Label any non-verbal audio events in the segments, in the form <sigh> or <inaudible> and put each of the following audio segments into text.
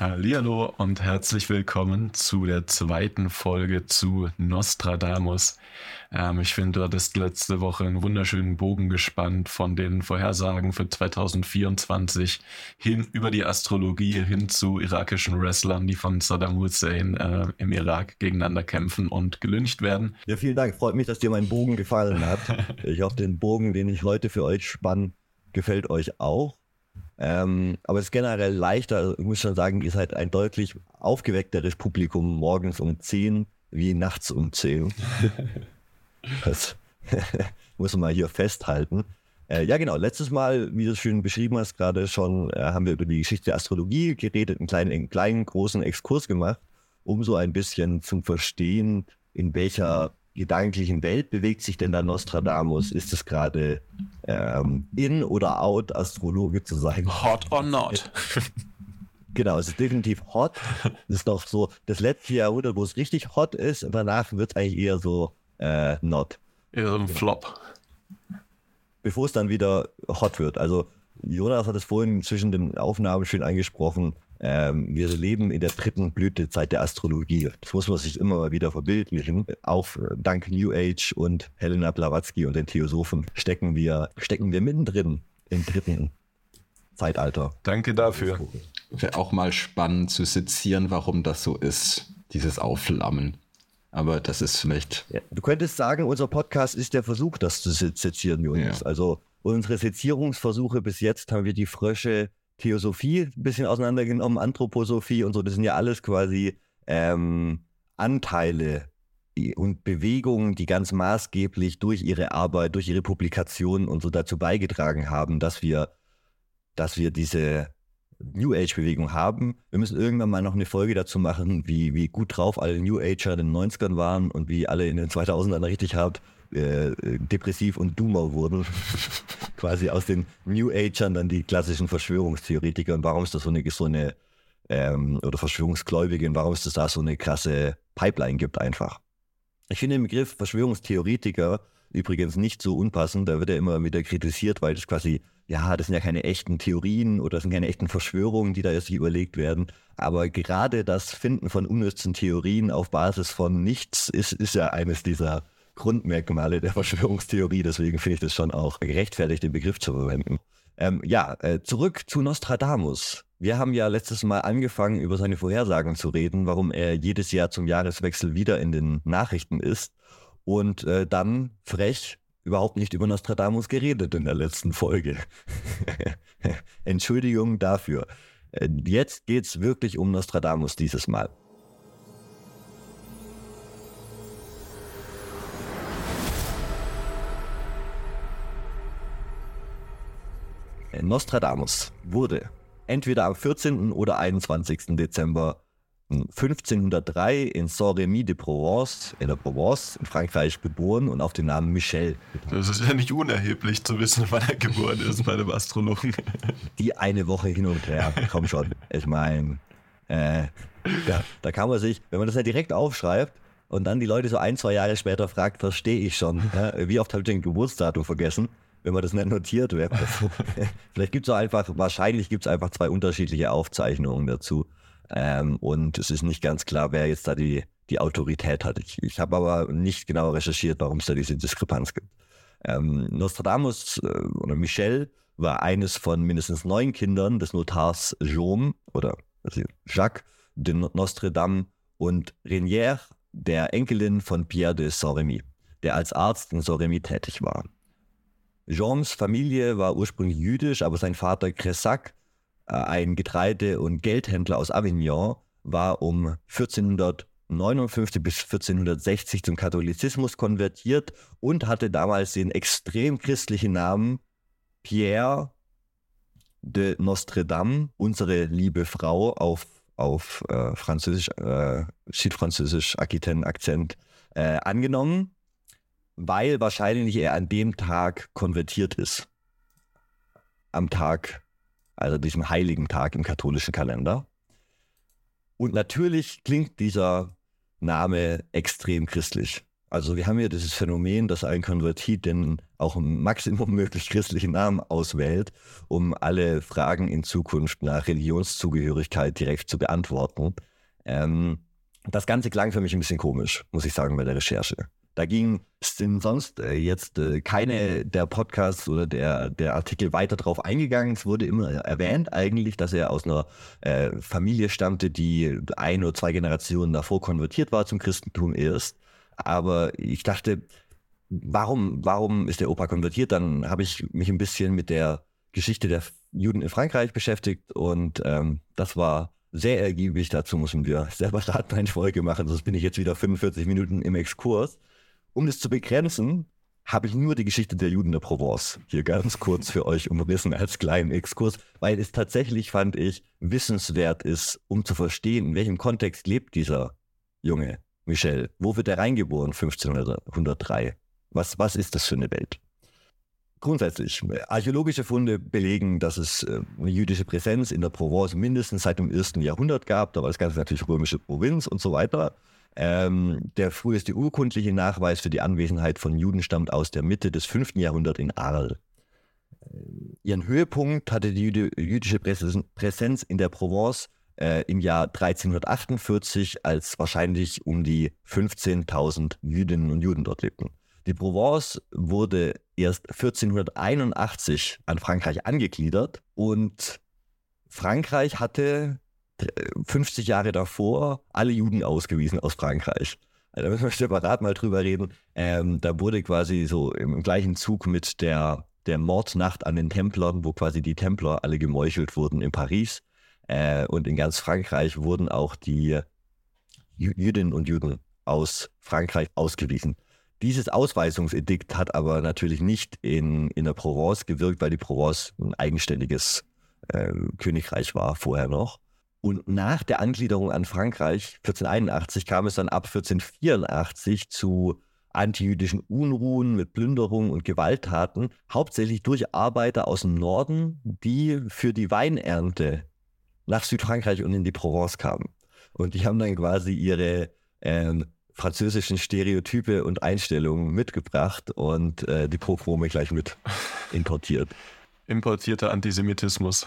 Hallihallo und herzlich willkommen zu der zweiten Folge zu Nostradamus. Ähm, ich finde, du hattest letzte Woche einen wunderschönen Bogen gespannt von den Vorhersagen für 2024 hin über die Astrologie hin zu irakischen Wrestlern, die von Saddam Hussein äh, im Irak gegeneinander kämpfen und gelüncht werden. Ja, vielen Dank. Freut mich, dass dir mein Bogen gefallen hat. <laughs> ich hoffe, den Bogen, den ich heute für euch spann, gefällt euch auch. Ähm, aber es ist generell leichter, also ich muss schon sagen, ihr seid ein deutlich aufgeweckteres Publikum morgens um 10 wie nachts um 10. <laughs> das <laughs> muss man mal hier festhalten. Äh, ja, genau. Letztes Mal, wie du es schön beschrieben hast, gerade schon, äh, haben wir über die Geschichte der Astrologie geredet, einen kleinen, einen kleinen, großen Exkurs gemacht, um so ein bisschen zu verstehen, in welcher gedanklichen Welt bewegt sich denn da Nostradamus? Ist es gerade ähm, in oder out, Astrologe zu sein? Hot or not? <laughs> Genau, es ist definitiv hot. Es ist doch so das letzte Jahrhundert, wo es richtig hot ist, danach wird es eigentlich eher so äh, not. Eher ein Flop. Bevor es dann wieder hot wird. Also Jonas hat es vorhin zwischen den Aufnahmen schön angesprochen. Ähm, wir leben in der dritten Blütezeit der Astrologie. Das muss man sich immer mal wieder verbildlichen. Auch dank New Age und Helena Blavatsky und den Theosophen stecken wir, stecken wir mittendrin im dritten Zeitalter. Danke dafür. Wäre auch mal spannend zu sezieren, warum das so ist, dieses Aufflammen. Aber das ist vielleicht. Ja, du könntest sagen, unser Podcast ist der Versuch, das zu sezieren, Jonas. Ja. Also unsere Sezierungsversuche bis jetzt haben wir die Frösche Theosophie ein bisschen auseinandergenommen, Anthroposophie und so. Das sind ja alles quasi ähm, Anteile und Bewegungen, die ganz maßgeblich durch ihre Arbeit, durch ihre Publikationen und so dazu beigetragen haben, dass wir, dass wir diese New Age-Bewegung haben. Wir müssen irgendwann mal noch eine Folge dazu machen, wie, wie gut drauf alle New Ager in den 90ern waren und wie alle in den 2000ern richtig habt äh, depressiv und Doomer wurden. <laughs> Quasi aus den New Agern dann die klassischen Verschwörungstheoretiker. Und warum ist das so eine, so eine ähm, oder Verschwörungsgläubige und warum ist das da so eine krasse Pipeline gibt einfach. Ich finde den Begriff Verschwörungstheoretiker übrigens nicht so unpassend. Da wird er immer wieder kritisiert, weil das quasi, ja, das sind ja keine echten Theorien oder das sind keine echten Verschwörungen, die da jetzt überlegt werden. Aber gerade das Finden von unnützen Theorien auf Basis von nichts ist, ist ja eines dieser Grundmerkmale der <laughs> Verschwörungstheorie. Deswegen finde ich das schon auch gerechtfertigt, den Begriff zu verwenden. Ähm, ja, äh, zurück zu Nostradamus. Wir haben ja letztes Mal angefangen, über seine Vorhersagen zu reden, warum er jedes Jahr zum Jahreswechsel wieder in den Nachrichten ist und äh, dann frech überhaupt nicht über Nostradamus geredet in der letzten Folge. <laughs> Entschuldigung dafür. Äh, jetzt geht es wirklich um Nostradamus dieses Mal. Nostradamus wurde entweder am 14. oder 21. Dezember 1503 in Saint-Rémy de Provence, in der Provence in Frankreich geboren und auf den Namen Michel. Das ist ja nicht unerheblich zu wissen, wann er geboren ist bei einem Astrologen. Die eine Woche hin und her, komm schon. Ich meine, äh, ja, da kann man sich, wenn man das ja direkt aufschreibt und dann die Leute so ein, zwei Jahre später fragt, verstehe ich schon. Ja, wie oft habe ich den Geburtsdatum vergessen? Wenn man das nicht notiert wäre. <laughs> Vielleicht gibt es einfach, wahrscheinlich gibt es einfach zwei unterschiedliche Aufzeichnungen dazu. Ähm, und es ist nicht ganz klar, wer jetzt da die, die Autorität hat. Ich, ich habe aber nicht genau recherchiert, warum es da diese Diskrepanz gibt. Ähm, Nostradamus äh, oder Michel war eines von mindestens neun Kindern des Notars Jaume oder also Jacques de Nostre-Dame und Renière, der Enkelin von Pierre de Saint-Rémy, der als Arzt in Saint-Rémy tätig war. Jeans Familie war ursprünglich jüdisch, aber sein Vater Cressac, äh, ein Getreide- und Geldhändler aus Avignon, war um 1459 bis 1460 zum Katholizismus konvertiert und hatte damals den extrem christlichen Namen Pierre de Nostre-Dame, unsere liebe Frau, auf, auf äh, Französisch, äh, Südfranzösisch Aquitaine-Akzent äh, angenommen weil wahrscheinlich er an dem Tag konvertiert ist. Am Tag, also diesem heiligen Tag im katholischen Kalender. Und natürlich klingt dieser Name extrem christlich. Also wir haben hier dieses Phänomen, dass ein Konvertit den auch im Maximum möglich christlichen Namen auswählt, um alle Fragen in Zukunft nach Religionszugehörigkeit direkt zu beantworten. Ähm, das Ganze klang für mich ein bisschen komisch, muss ich sagen, bei der Recherche. Da ging sind sonst äh, jetzt äh, keine der Podcasts oder der, der Artikel weiter drauf eingegangen. Es wurde immer erwähnt eigentlich, dass er aus einer äh, Familie stammte, die ein oder zwei Generationen davor konvertiert war zum Christentum erst. Aber ich dachte, warum, warum ist der Opa konvertiert? Dann habe ich mich ein bisschen mit der Geschichte der Juden in Frankreich beschäftigt und ähm, das war sehr ergiebig. Dazu müssen wir selber starten eine Folge machen, sonst bin ich jetzt wieder 45 Minuten im Exkurs. Um das zu begrenzen, habe ich nur die Geschichte der Juden der Provence hier ganz kurz für euch umrissen als kleinen Exkurs, weil es tatsächlich, fand ich, wissenswert ist, um zu verstehen, in welchem Kontext lebt dieser Junge Michel. Wo wird er reingeboren 1503? Was, was ist das für eine Welt? Grundsätzlich, archäologische Funde belegen, dass es äh, eine jüdische Präsenz in der Provence mindestens seit dem ersten Jahrhundert gab. Da war das Ganze natürlich römische Provinz und so weiter. Ähm, der früheste urkundliche Nachweis für die Anwesenheit von Juden stammt aus der Mitte des 5. Jahrhunderts in Arles. Ähm, ihren Höhepunkt hatte die jüdische Präsenz in der Provence äh, im Jahr 1348, als wahrscheinlich um die 15.000 Jüdinnen und Juden dort lebten. Die Provence wurde erst 1481 an Frankreich angegliedert und Frankreich hatte 50 Jahre davor alle Juden ausgewiesen aus Frankreich. Also da müssen wir separat mal drüber reden. Ähm, da wurde quasi so im gleichen Zug mit der, der Mordnacht an den Templern, wo quasi die Templer alle gemeuchelt wurden in Paris. Äh, und in ganz Frankreich wurden auch die Jüdinnen und Juden aus Frankreich ausgewiesen. Dieses Ausweisungsedikt hat aber natürlich nicht in, in der Provence gewirkt, weil die Provence ein eigenständiges äh, Königreich war vorher noch. Und nach der Angliederung an Frankreich 1481 kam es dann ab 1484 zu antijüdischen Unruhen mit Plünderungen und Gewalttaten, hauptsächlich durch Arbeiter aus dem Norden, die für die Weinernte nach Südfrankreich und in die Provence kamen. Und die haben dann quasi ihre ähm, französischen Stereotype und Einstellungen mitgebracht und äh, die Pogrome gleich mit importiert. Importierter Antisemitismus.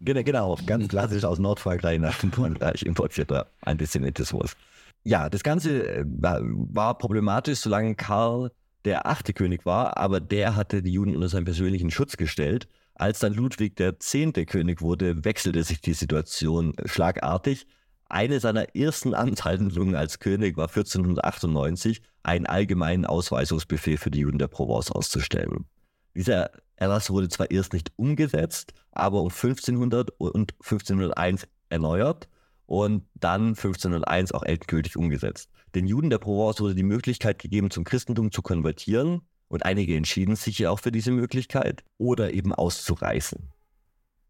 Genau, genau, ganz klassisch aus Nordfrankreich nach Frankreich importierter Antisemitismus. Ja, das Ganze äh, war, war problematisch, solange Karl der achte König war, aber der hatte die Juden unter seinen persönlichen Schutz gestellt. Als dann Ludwig der zehnte König wurde, wechselte sich die Situation schlagartig. Eine seiner ersten Amtshandlungen als König war 1498, einen allgemeinen Ausweisungsbefehl für die Juden der Provence auszustellen. Dieser Erlass wurde zwar erst nicht umgesetzt, aber um 1500 und 1501 erneuert und dann 1501 auch endgültig umgesetzt. Den Juden der Provence wurde die Möglichkeit gegeben, zum Christentum zu konvertieren und einige entschieden sich ja auch für diese Möglichkeit oder eben auszureißen.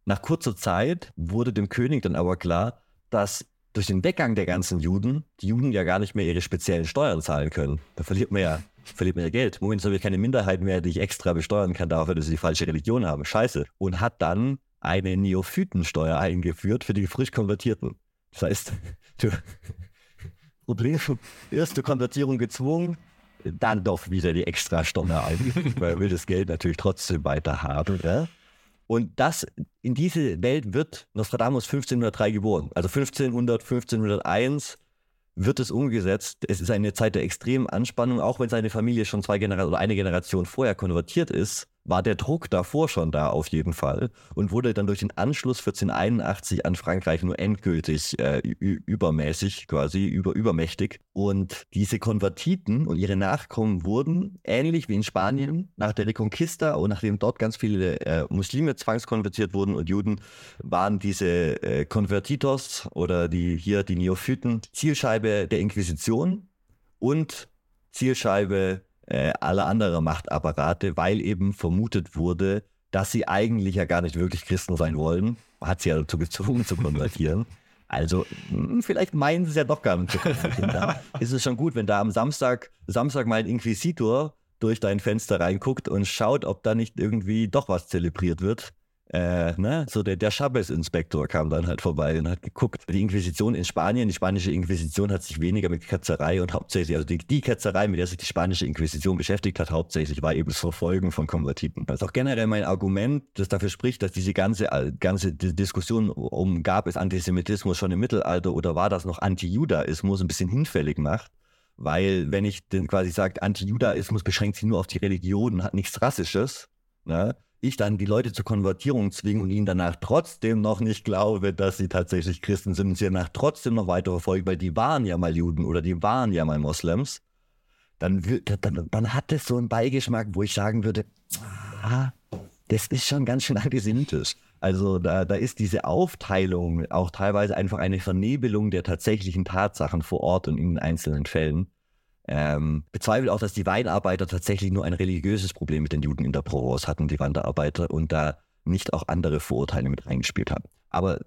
Nach kurzer Zeit wurde dem König dann aber klar, dass durch den Weggang der ganzen Juden die Juden ja gar nicht mehr ihre speziellen Steuern zahlen können. Da verliert man ja verliert man ja Geld. Moment habe ich keine Minderheit mehr, die ich extra besteuern kann dafür, dass sie die falsche Religion haben. Scheiße. Und hat dann eine Neophytensteuer eingeführt für die frisch Konvertierten. Das heißt, <laughs> du, <laughs> Problem, erste Konvertierung gezwungen, dann doch wieder die extra Steuer ein, weil er will das Geld natürlich trotzdem weiter haben. Ja? Und das, in diese Welt wird Nostradamus 1503 geboren. Also 1500, 1501 wird es umgesetzt. Es ist eine Zeit der extremen Anspannung, auch wenn seine Familie schon zwei Generationen oder eine Generation vorher konvertiert ist war der Druck davor schon da auf jeden Fall und wurde dann durch den Anschluss 1481 an Frankreich nur endgültig äh, übermäßig, quasi über, übermächtig. Und diese Konvertiten und ihre Nachkommen wurden, ähnlich wie in Spanien, nach der Reconquista und nachdem dort ganz viele äh, Muslime zwangskonvertiert wurden und Juden, waren diese äh, Konvertitos oder die hier die Neophyten Zielscheibe der Inquisition und Zielscheibe äh, aller anderen Machtapparate, weil eben vermutet wurde, dass sie eigentlich ja gar nicht wirklich Christen sein wollen. Hat sie ja dazu gezwungen zu konvertieren. <laughs> Also, hm, vielleicht meinen sie es ja doch gar nicht. Da ist es schon gut, wenn da am Samstag, Samstag mal ein Inquisitor durch dein Fenster reinguckt und schaut, ob da nicht irgendwie doch was zelebriert wird. Äh, ne, so der, der Chavez-Inspektor kam dann halt vorbei und hat geguckt. Die Inquisition in Spanien, die spanische Inquisition hat sich weniger mit Ketzerei und hauptsächlich, also die, die Ketzerei, mit der sich die spanische Inquisition beschäftigt hat, hauptsächlich war eben das Verfolgen von Konvertiten. Das ist auch generell mein Argument, das dafür spricht, dass diese ganze, ganze Diskussion um, gab es Antisemitismus schon im Mittelalter oder war das noch Anti-Judaismus, ein bisschen hinfällig macht. Weil, wenn ich denn quasi sage, Anti-Judaismus beschränkt sich nur auf die Religion und hat nichts Rassisches, ne, ich dann die Leute zur Konvertierung zwingen und ihnen danach trotzdem noch nicht glaube, dass sie tatsächlich Christen sind und sie danach trotzdem noch weiter verfolgen, weil die waren ja mal Juden oder die waren ja mal Moslems, dann, dann, dann hat es so einen Beigeschmack, wo ich sagen würde, ah, das ist schon ganz schön <laughs> antisemitisch. Also da, da ist diese Aufteilung auch teilweise einfach eine Vernebelung der tatsächlichen Tatsachen vor Ort und in den einzelnen Fällen. Ähm, bezweifelt auch, dass die Weinarbeiter tatsächlich nur ein religiöses Problem mit den Juden in der Provence hatten, die Wanderarbeiter, und da nicht auch andere Vorurteile mit reingespielt haben. Aber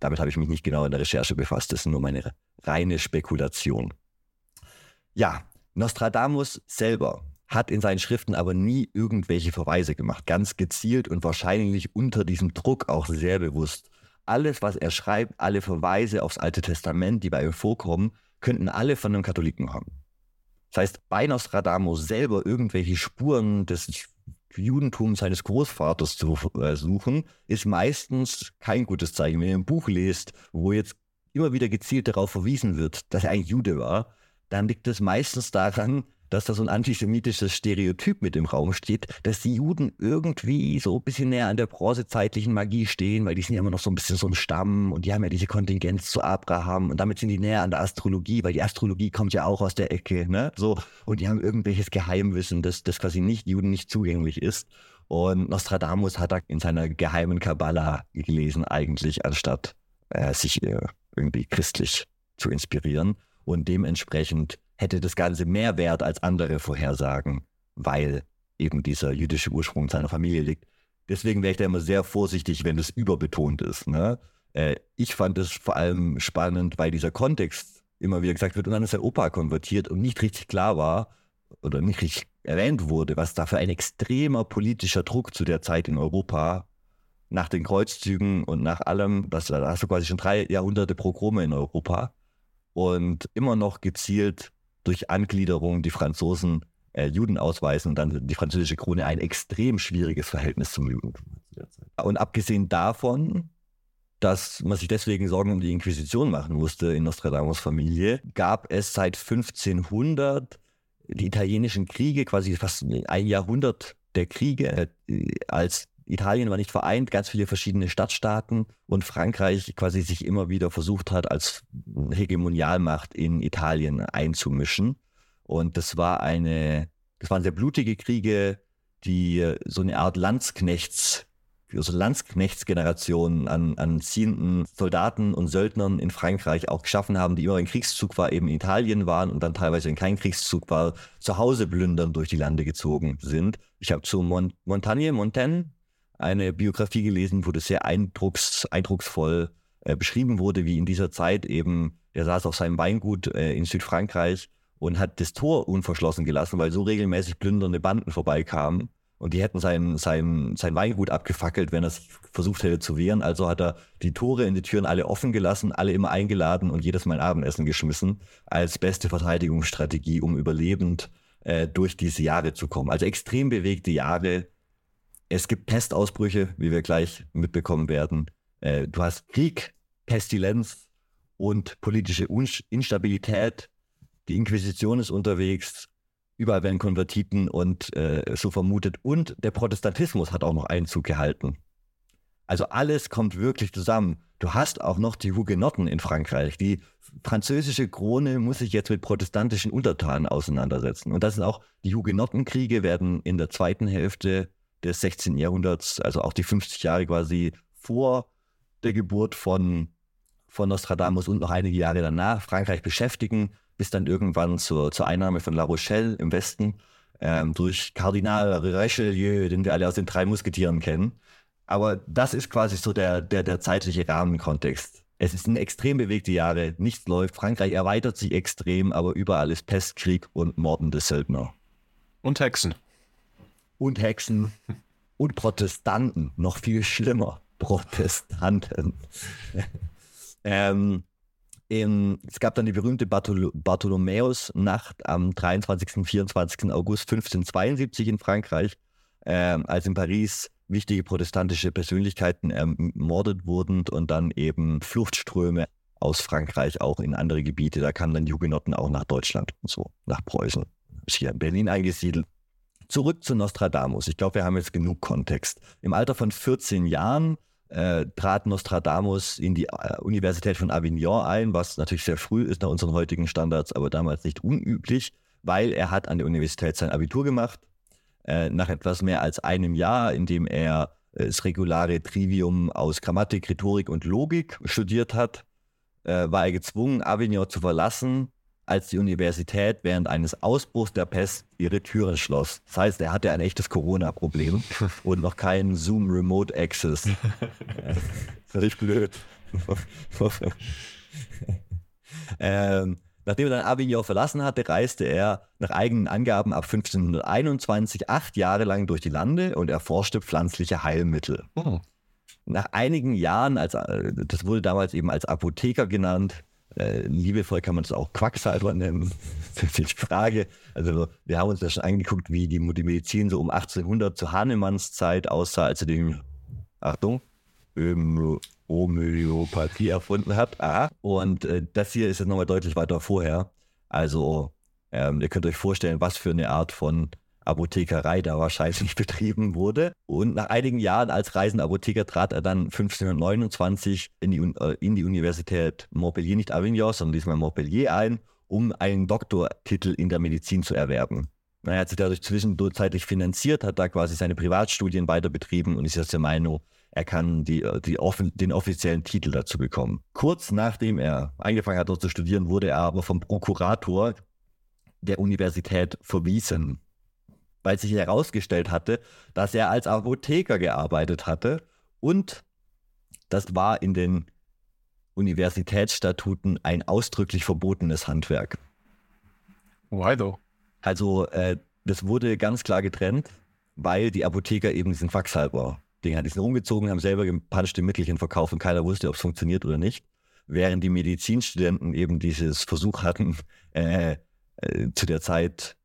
damit habe ich mich nicht genau in der Recherche befasst. Das ist nur meine reine Spekulation. Ja, Nostradamus selber hat in seinen Schriften aber nie irgendwelche Verweise gemacht. Ganz gezielt und wahrscheinlich unter diesem Druck auch sehr bewusst. Alles, was er schreibt, alle Verweise aufs Alte Testament, die bei ihm vorkommen, könnten alle von einem Katholiken haben. Das heißt, bei Nostradamus selber irgendwelche Spuren des Judentums seines Großvaters zu äh, suchen, ist meistens kein gutes Zeichen. Wenn ihr ein Buch lest, wo jetzt immer wieder gezielt darauf verwiesen wird, dass er ein Jude war, dann liegt es meistens daran, dass da so ein antisemitisches Stereotyp mit im Raum steht, dass die Juden irgendwie so ein bisschen näher an der bronzezeitlichen Magie stehen, weil die sind ja immer noch so ein bisschen so ein Stamm und die haben ja diese Kontingenz zu Abraham und damit sind die näher an der Astrologie, weil die Astrologie kommt ja auch aus der Ecke, ne? So, und die haben irgendwelches Geheimwissen, das, das quasi nicht Juden nicht zugänglich ist. Und Nostradamus hat da in seiner geheimen Kabbala gelesen, eigentlich, anstatt äh, sich äh, irgendwie christlich zu inspirieren. Und dementsprechend hätte das Ganze mehr Wert als andere Vorhersagen, weil eben dieser jüdische Ursprung seiner Familie liegt. Deswegen wäre ich da immer sehr vorsichtig, wenn das überbetont ist. Ne? Äh, ich fand es vor allem spannend, weil dieser Kontext immer wieder gesagt wird, und dann ist sein Opa konvertiert und nicht richtig klar war oder nicht richtig erwähnt wurde, was da für ein extremer politischer Druck zu der Zeit in Europa nach den Kreuzzügen und nach allem, das, da hast du quasi schon drei Jahrhunderte Progrome in Europa und immer noch gezielt durch Angliederung die Franzosen äh, Juden ausweisen und dann die französische Krone ein extrem schwieriges Verhältnis zum Judentum zu der. Und abgesehen davon, dass man sich deswegen Sorgen um die Inquisition machen musste in Nostradamus Familie, gab es seit 1500 die italienischen Kriege, quasi fast ein Jahrhundert der Kriege, äh, als Italien war nicht vereint, ganz viele verschiedene Stadtstaaten und Frankreich quasi sich immer wieder versucht hat, als Hegemonialmacht in Italien einzumischen. Und das war eine, das waren sehr blutige Kriege, die so eine Art Landsknechts, also Landsknechtsgeneration an, an ziehenden Soldaten und Söldnern in Frankreich auch geschaffen haben, die immer in Kriegszug war, eben in Italien waren und dann teilweise in kein Kriegszug war, zu Hause plündern durch die Lande gezogen sind. Ich habe zu Mont Montagne, Montaigne, eine Biografie gelesen, wo das sehr eindrucks, eindrucksvoll äh, beschrieben wurde, wie in dieser Zeit eben, er saß auf seinem Weingut äh, in Südfrankreich und hat das Tor unverschlossen gelassen, weil so regelmäßig plündernde Banden vorbeikamen. Und die hätten sein, sein, sein Weingut abgefackelt, wenn er sich versucht hätte zu wehren. Also hat er die Tore in die Türen alle offen gelassen, alle immer eingeladen und jedes Mal ein Abendessen geschmissen, als beste Verteidigungsstrategie, um überlebend äh, durch diese Jahre zu kommen. Also extrem bewegte Jahre, es gibt Pestausbrüche, wie wir gleich mitbekommen werden. Äh, du hast Krieg, Pestilenz und politische Instabilität. Die Inquisition ist unterwegs. Überall werden Konvertiten und äh, so vermutet. Und der Protestantismus hat auch noch Einzug gehalten. Also alles kommt wirklich zusammen. Du hast auch noch die Hugenotten in Frankreich. Die französische Krone muss sich jetzt mit protestantischen Untertanen auseinandersetzen. Und das sind auch die Hugenottenkriege werden in der zweiten Hälfte des 16. Jahrhunderts, also auch die 50 Jahre quasi vor der Geburt von, von Nostradamus und noch einige Jahre danach Frankreich beschäftigen, bis dann irgendwann zur, zur Einnahme von La Rochelle im Westen ähm, durch Kardinal Richelieu, den wir alle aus den drei Musketieren kennen. Aber das ist quasi so der, der, der zeitliche Rahmenkontext. Es sind extrem bewegte Jahre, nichts läuft. Frankreich erweitert sich extrem, aber überall ist Pestkrieg und mordende Söldner. Und Hexen und Hexen. und Protestanten, noch viel schlimmer, Protestanten. <laughs> ähm, in, es gab dann die berühmte Barthol Bartholomäus-Nacht am 23. und 24. August 1572 in Frankreich, äh, als in Paris wichtige protestantische Persönlichkeiten ermordet wurden und dann eben Fluchtströme aus Frankreich auch in andere Gebiete. Da kamen dann die Hugenotten auch nach Deutschland und so, nach Preußen. Ist hier in Berlin eingesiedelt. Zurück zu Nostradamus. Ich glaube, wir haben jetzt genug Kontext. Im Alter von 14 Jahren äh, trat Nostradamus in die äh, Universität von Avignon ein, was natürlich sehr früh ist nach unseren heutigen Standards, aber damals nicht unüblich, weil er hat an der Universität sein Abitur gemacht. Äh, nach etwas mehr als einem Jahr, in dem er äh, das regulare Trivium aus Grammatik, Rhetorik und Logik studiert hat, äh, war er gezwungen, Avignon zu verlassen als die Universität während eines Ausbruchs der Pest ihre Türen schloss. Das heißt, er hatte ein echtes Corona-Problem <laughs> und noch keinen Zoom Remote Access. <laughs> Völlig blöd. ähm, nachdem er dann Avignon verlassen hatte, reiste er nach eigenen Angaben ab 1521 acht Jahre lang durch die Lande und erforschte pflanzliche Heilmittel. Oh. Nach einigen Jahren, als, äh, das wurde damals eben als Apotheker genannt, äh, liebevoll kann man es auch Quacksalber nennen. <laughs> das ist die Frage. Also wir haben uns ja schon angeguckt, wie die, die Medizin so um 1800 zu Hahnemanns Zeit aussah, als er den, Achtung, Homöopathie erfunden hat. Ah, und äh, das hier ist jetzt nochmal deutlich weiter vorher. Also ähm, ihr könnt euch vorstellen, was für eine Art von Apothekerei da wahrscheinlich <laughs> betrieben wurde. Und nach einigen Jahren als reisender Apotheker trat er dann 1529 in die, äh, in die Universität Montpellier, nicht Avignon, sondern diesmal Montpellier ein, um einen Doktortitel in der Medizin zu erwerben. Er hat sich dadurch zwischenzeitlich finanziert, hat da quasi seine Privatstudien weiter betrieben und ist jetzt der Meinung, er kann die, äh, die offen, den offiziellen Titel dazu bekommen. Kurz nachdem er angefangen hat, dort zu studieren, wurde er aber vom Prokurator der Universität verwiesen weil sich herausgestellt hatte, dass er als Apotheker gearbeitet hatte und das war in den Universitätsstatuten ein ausdrücklich verbotenes Handwerk. Why though? Also äh, das wurde ganz klar getrennt, weil die Apotheker eben diesen Quacksalber Ding hatten. Die sind rumgezogen, haben selber gepanschte Mittelchen verkauft und keiner wusste, ob es funktioniert oder nicht. Während die Medizinstudenten eben dieses Versuch hatten, <laughs> äh, äh, zu der Zeit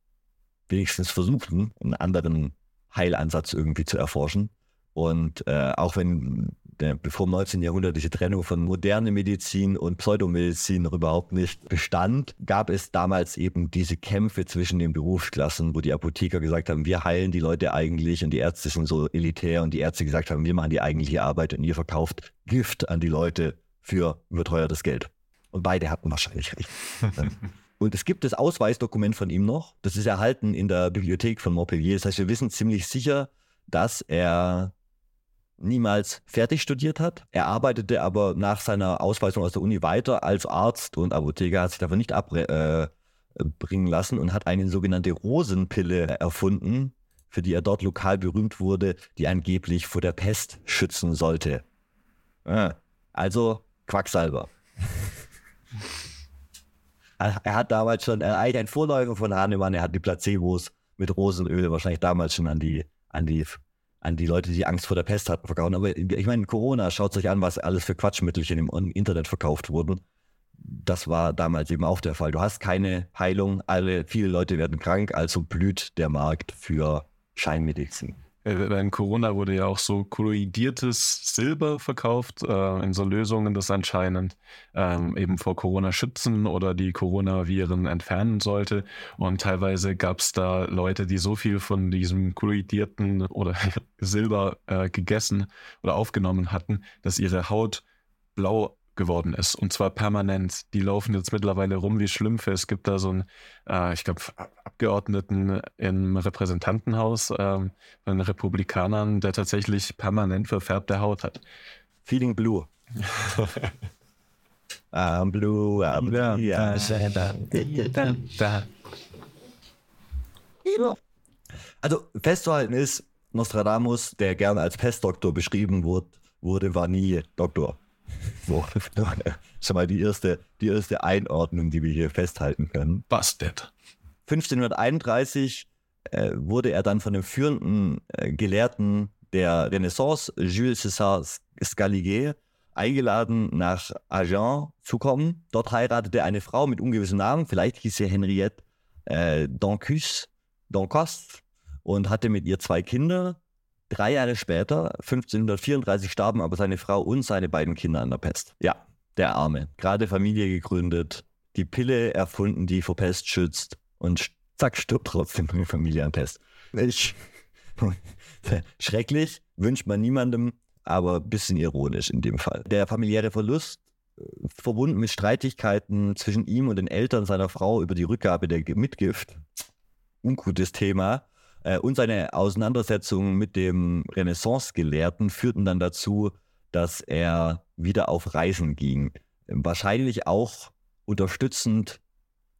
wenigstens versuchten, einen anderen Heilansatz irgendwie zu erforschen. Und äh, auch wenn der, bevor im 19. Jahrhundert diese Trennung von moderne Medizin und Pseudomedizin noch überhaupt nicht bestand, gab es damals eben diese Kämpfe zwischen den Berufsklassen, wo die Apotheker gesagt haben, wir heilen die Leute eigentlich und die Ärzte sind so elitär und die Ärzte gesagt haben, wir machen die eigentliche Arbeit und ihr verkauft Gift an die Leute für überteuertes Geld. Und beide hatten wahrscheinlich recht. <laughs> Und es gibt das Ausweisdokument von ihm noch. Das ist erhalten in der Bibliothek von Montpellier. Das heißt, wir wissen ziemlich sicher, dass er niemals fertig studiert hat. Er arbeitete aber nach seiner Ausweisung aus der Uni weiter als Arzt und Apotheker, hat sich davon nicht abbringen äh, lassen und hat eine sogenannte Rosenpille erfunden, für die er dort lokal berühmt wurde, die angeblich vor der Pest schützen sollte. Ah, also Quacksalber. <laughs> Er hat damals schon, eigentlich ein Vorläufer von Hahnemann, er hat die Placebos mit Rosenöl wahrscheinlich damals schon an die, an die, an die Leute, die Angst vor der Pest hatten, verkauft. Aber ich meine, Corona, schaut sich an, was alles für Quatschmittelchen im Internet verkauft wurden. Das war damals eben auch der Fall. Du hast keine Heilung, alle, viele Leute werden krank, also blüht der Markt für Scheinmedizin. Äh, in Corona wurde ja auch so kolloidiertes Silber verkauft äh, in so Lösungen, das anscheinend ähm, eben vor Corona schützen oder die Coronaviren entfernen sollte. Und teilweise gab es da Leute, die so viel von diesem kolloidierten oder <laughs> Silber äh, gegessen oder aufgenommen hatten, dass ihre Haut blau geworden ist. Und zwar permanent. Die laufen jetzt mittlerweile rum wie Schlümpfe. Es gibt da so einen, äh, ich glaube, Abgeordneten im Repräsentantenhaus äh, von den Republikanern, der tatsächlich permanent verfärbte Haut hat. Feeling Blue. I'm blue, I'm blue. Ja. Also festzuhalten ist, Nostradamus, der gerne als Pestdoktor beschrieben wurde, wurde, war nie Doktor. So, schon <laughs> mal die erste, die erste Einordnung, die wir hier festhalten können. Busted. 1531 äh, wurde er dann von dem führenden äh, Gelehrten der Renaissance, Jules César Scaliger, eingeladen, nach Agen zu kommen. Dort heiratete er eine Frau mit ungewissem Namen, vielleicht hieß sie Henriette äh, Doncus, Doncos, und hatte mit ihr zwei Kinder. Drei Jahre später, 1534, starben aber seine Frau und seine beiden Kinder an der Pest. Ja, der Arme. Gerade Familie gegründet, die Pille erfunden, die vor Pest schützt und zack, stirbt trotzdem die Familie an Pest. <laughs> Schrecklich, wünscht man niemandem, aber ein bisschen ironisch in dem Fall. Der familiäre Verlust, äh, verbunden mit Streitigkeiten zwischen ihm und den Eltern seiner Frau über die Rückgabe der Mitgift, ungutes Thema, äh, und seine Auseinandersetzungen mit dem Renaissance-Gelehrten führten dann dazu, dass er wieder auf Reisen ging. Wahrscheinlich auch unterstützend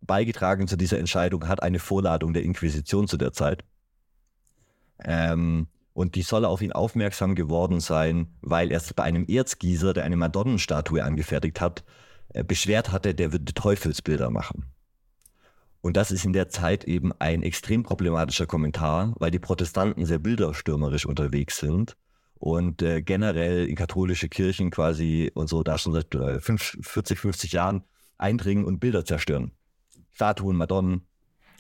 beigetragen zu dieser Entscheidung hat eine Vorladung der Inquisition zu der Zeit. Ähm, und die soll auf ihn aufmerksam geworden sein, weil er sich bei einem Erzgießer, der eine Madonnenstatue angefertigt hat, äh, beschwert hatte, der würde Teufelsbilder machen. Und das ist in der Zeit eben ein extrem problematischer Kommentar, weil die Protestanten sehr bilderstürmerisch unterwegs sind und äh, generell in katholische Kirchen quasi und so da schon seit äh, 40, 50 Jahren eindringen und Bilder zerstören. Statuen, Madonnen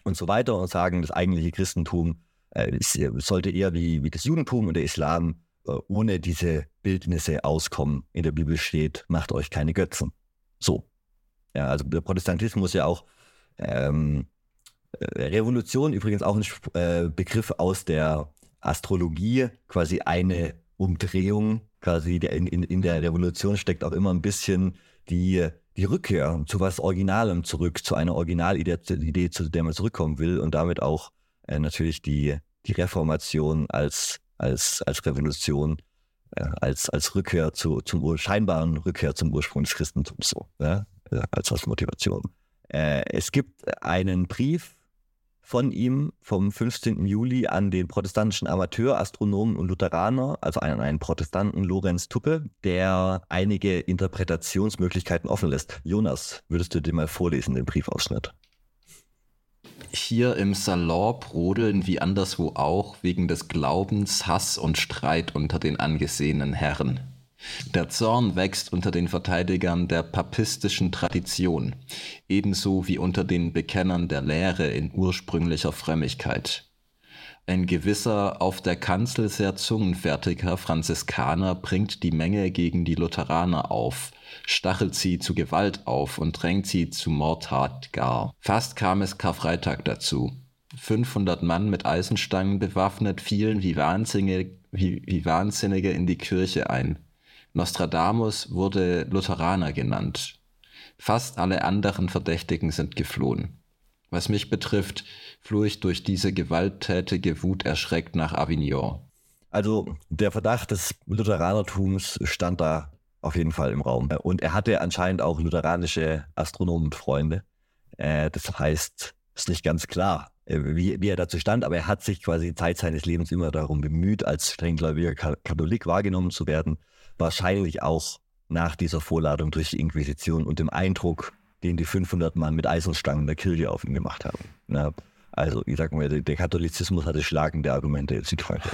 und so weiter und sagen, das eigentliche Christentum äh, äh, sollte eher wie, wie das Judentum und der Islam äh, ohne diese Bildnisse auskommen. In der Bibel steht, macht euch keine Götzen. So. Ja, also der Protestantismus ja auch ähm, Revolution, übrigens auch ein äh, Begriff aus der Astrologie, quasi eine Umdrehung, quasi in, in, in der Revolution steckt auch immer ein bisschen die, die Rückkehr zu was Originalem zurück, zu einer Originalidee, zu der man zurückkommen will und damit auch äh, natürlich die, die Reformation als, als, als Revolution, äh, als, als Rückkehr zu, zum scheinbaren Rückkehr zum Ursprung des Christentums, so, ja, äh, als, als Motivation. Äh, es gibt einen Brief von ihm vom 15. Juli an den protestantischen Amateur, Astronomen und Lutheraner, also an einen Protestanten Lorenz Tuppe, der einige Interpretationsmöglichkeiten offen lässt. Jonas, würdest du dir mal vorlesen, den Briefausschnitt? Hier im Salon brodeln wie anderswo auch wegen des Glaubens Hass und Streit unter den angesehenen Herren. Der Zorn wächst unter den Verteidigern der papistischen Tradition, ebenso wie unter den Bekennern der Lehre in ursprünglicher Frömmigkeit. Ein gewisser, auf der Kanzel sehr zungenfertiger Franziskaner bringt die Menge gegen die Lutheraner auf, stachelt sie zu Gewalt auf und drängt sie zu Mordtat gar. Fast kam es Karfreitag dazu. 500 Mann mit Eisenstangen bewaffnet fielen wie Wahnsinnige, wie, wie Wahnsinnige in die Kirche ein. Nostradamus wurde Lutheraner genannt. Fast alle anderen Verdächtigen sind geflohen. Was mich betrifft, floh ich durch diese gewalttätige Wut erschreckt nach Avignon. Also der Verdacht des Lutheranertums stand da auf jeden Fall im Raum. Und er hatte anscheinend auch lutheranische Astronomenfreunde. Äh, das heißt, ist nicht ganz klar, äh, wie, wie, er dazu stand, aber er hat sich quasi Zeit seines Lebens immer darum bemüht, als strenggläubiger Katholik wahrgenommen zu werden. Wahrscheinlich auch nach dieser Vorladung durch die Inquisition und dem Eindruck, den die 500 Mann mit Eisenstangen der Kirche auf ihn gemacht haben. Na, also, ich sag mal, der Katholizismus hatte schlagende Argumente in Südfrankreich.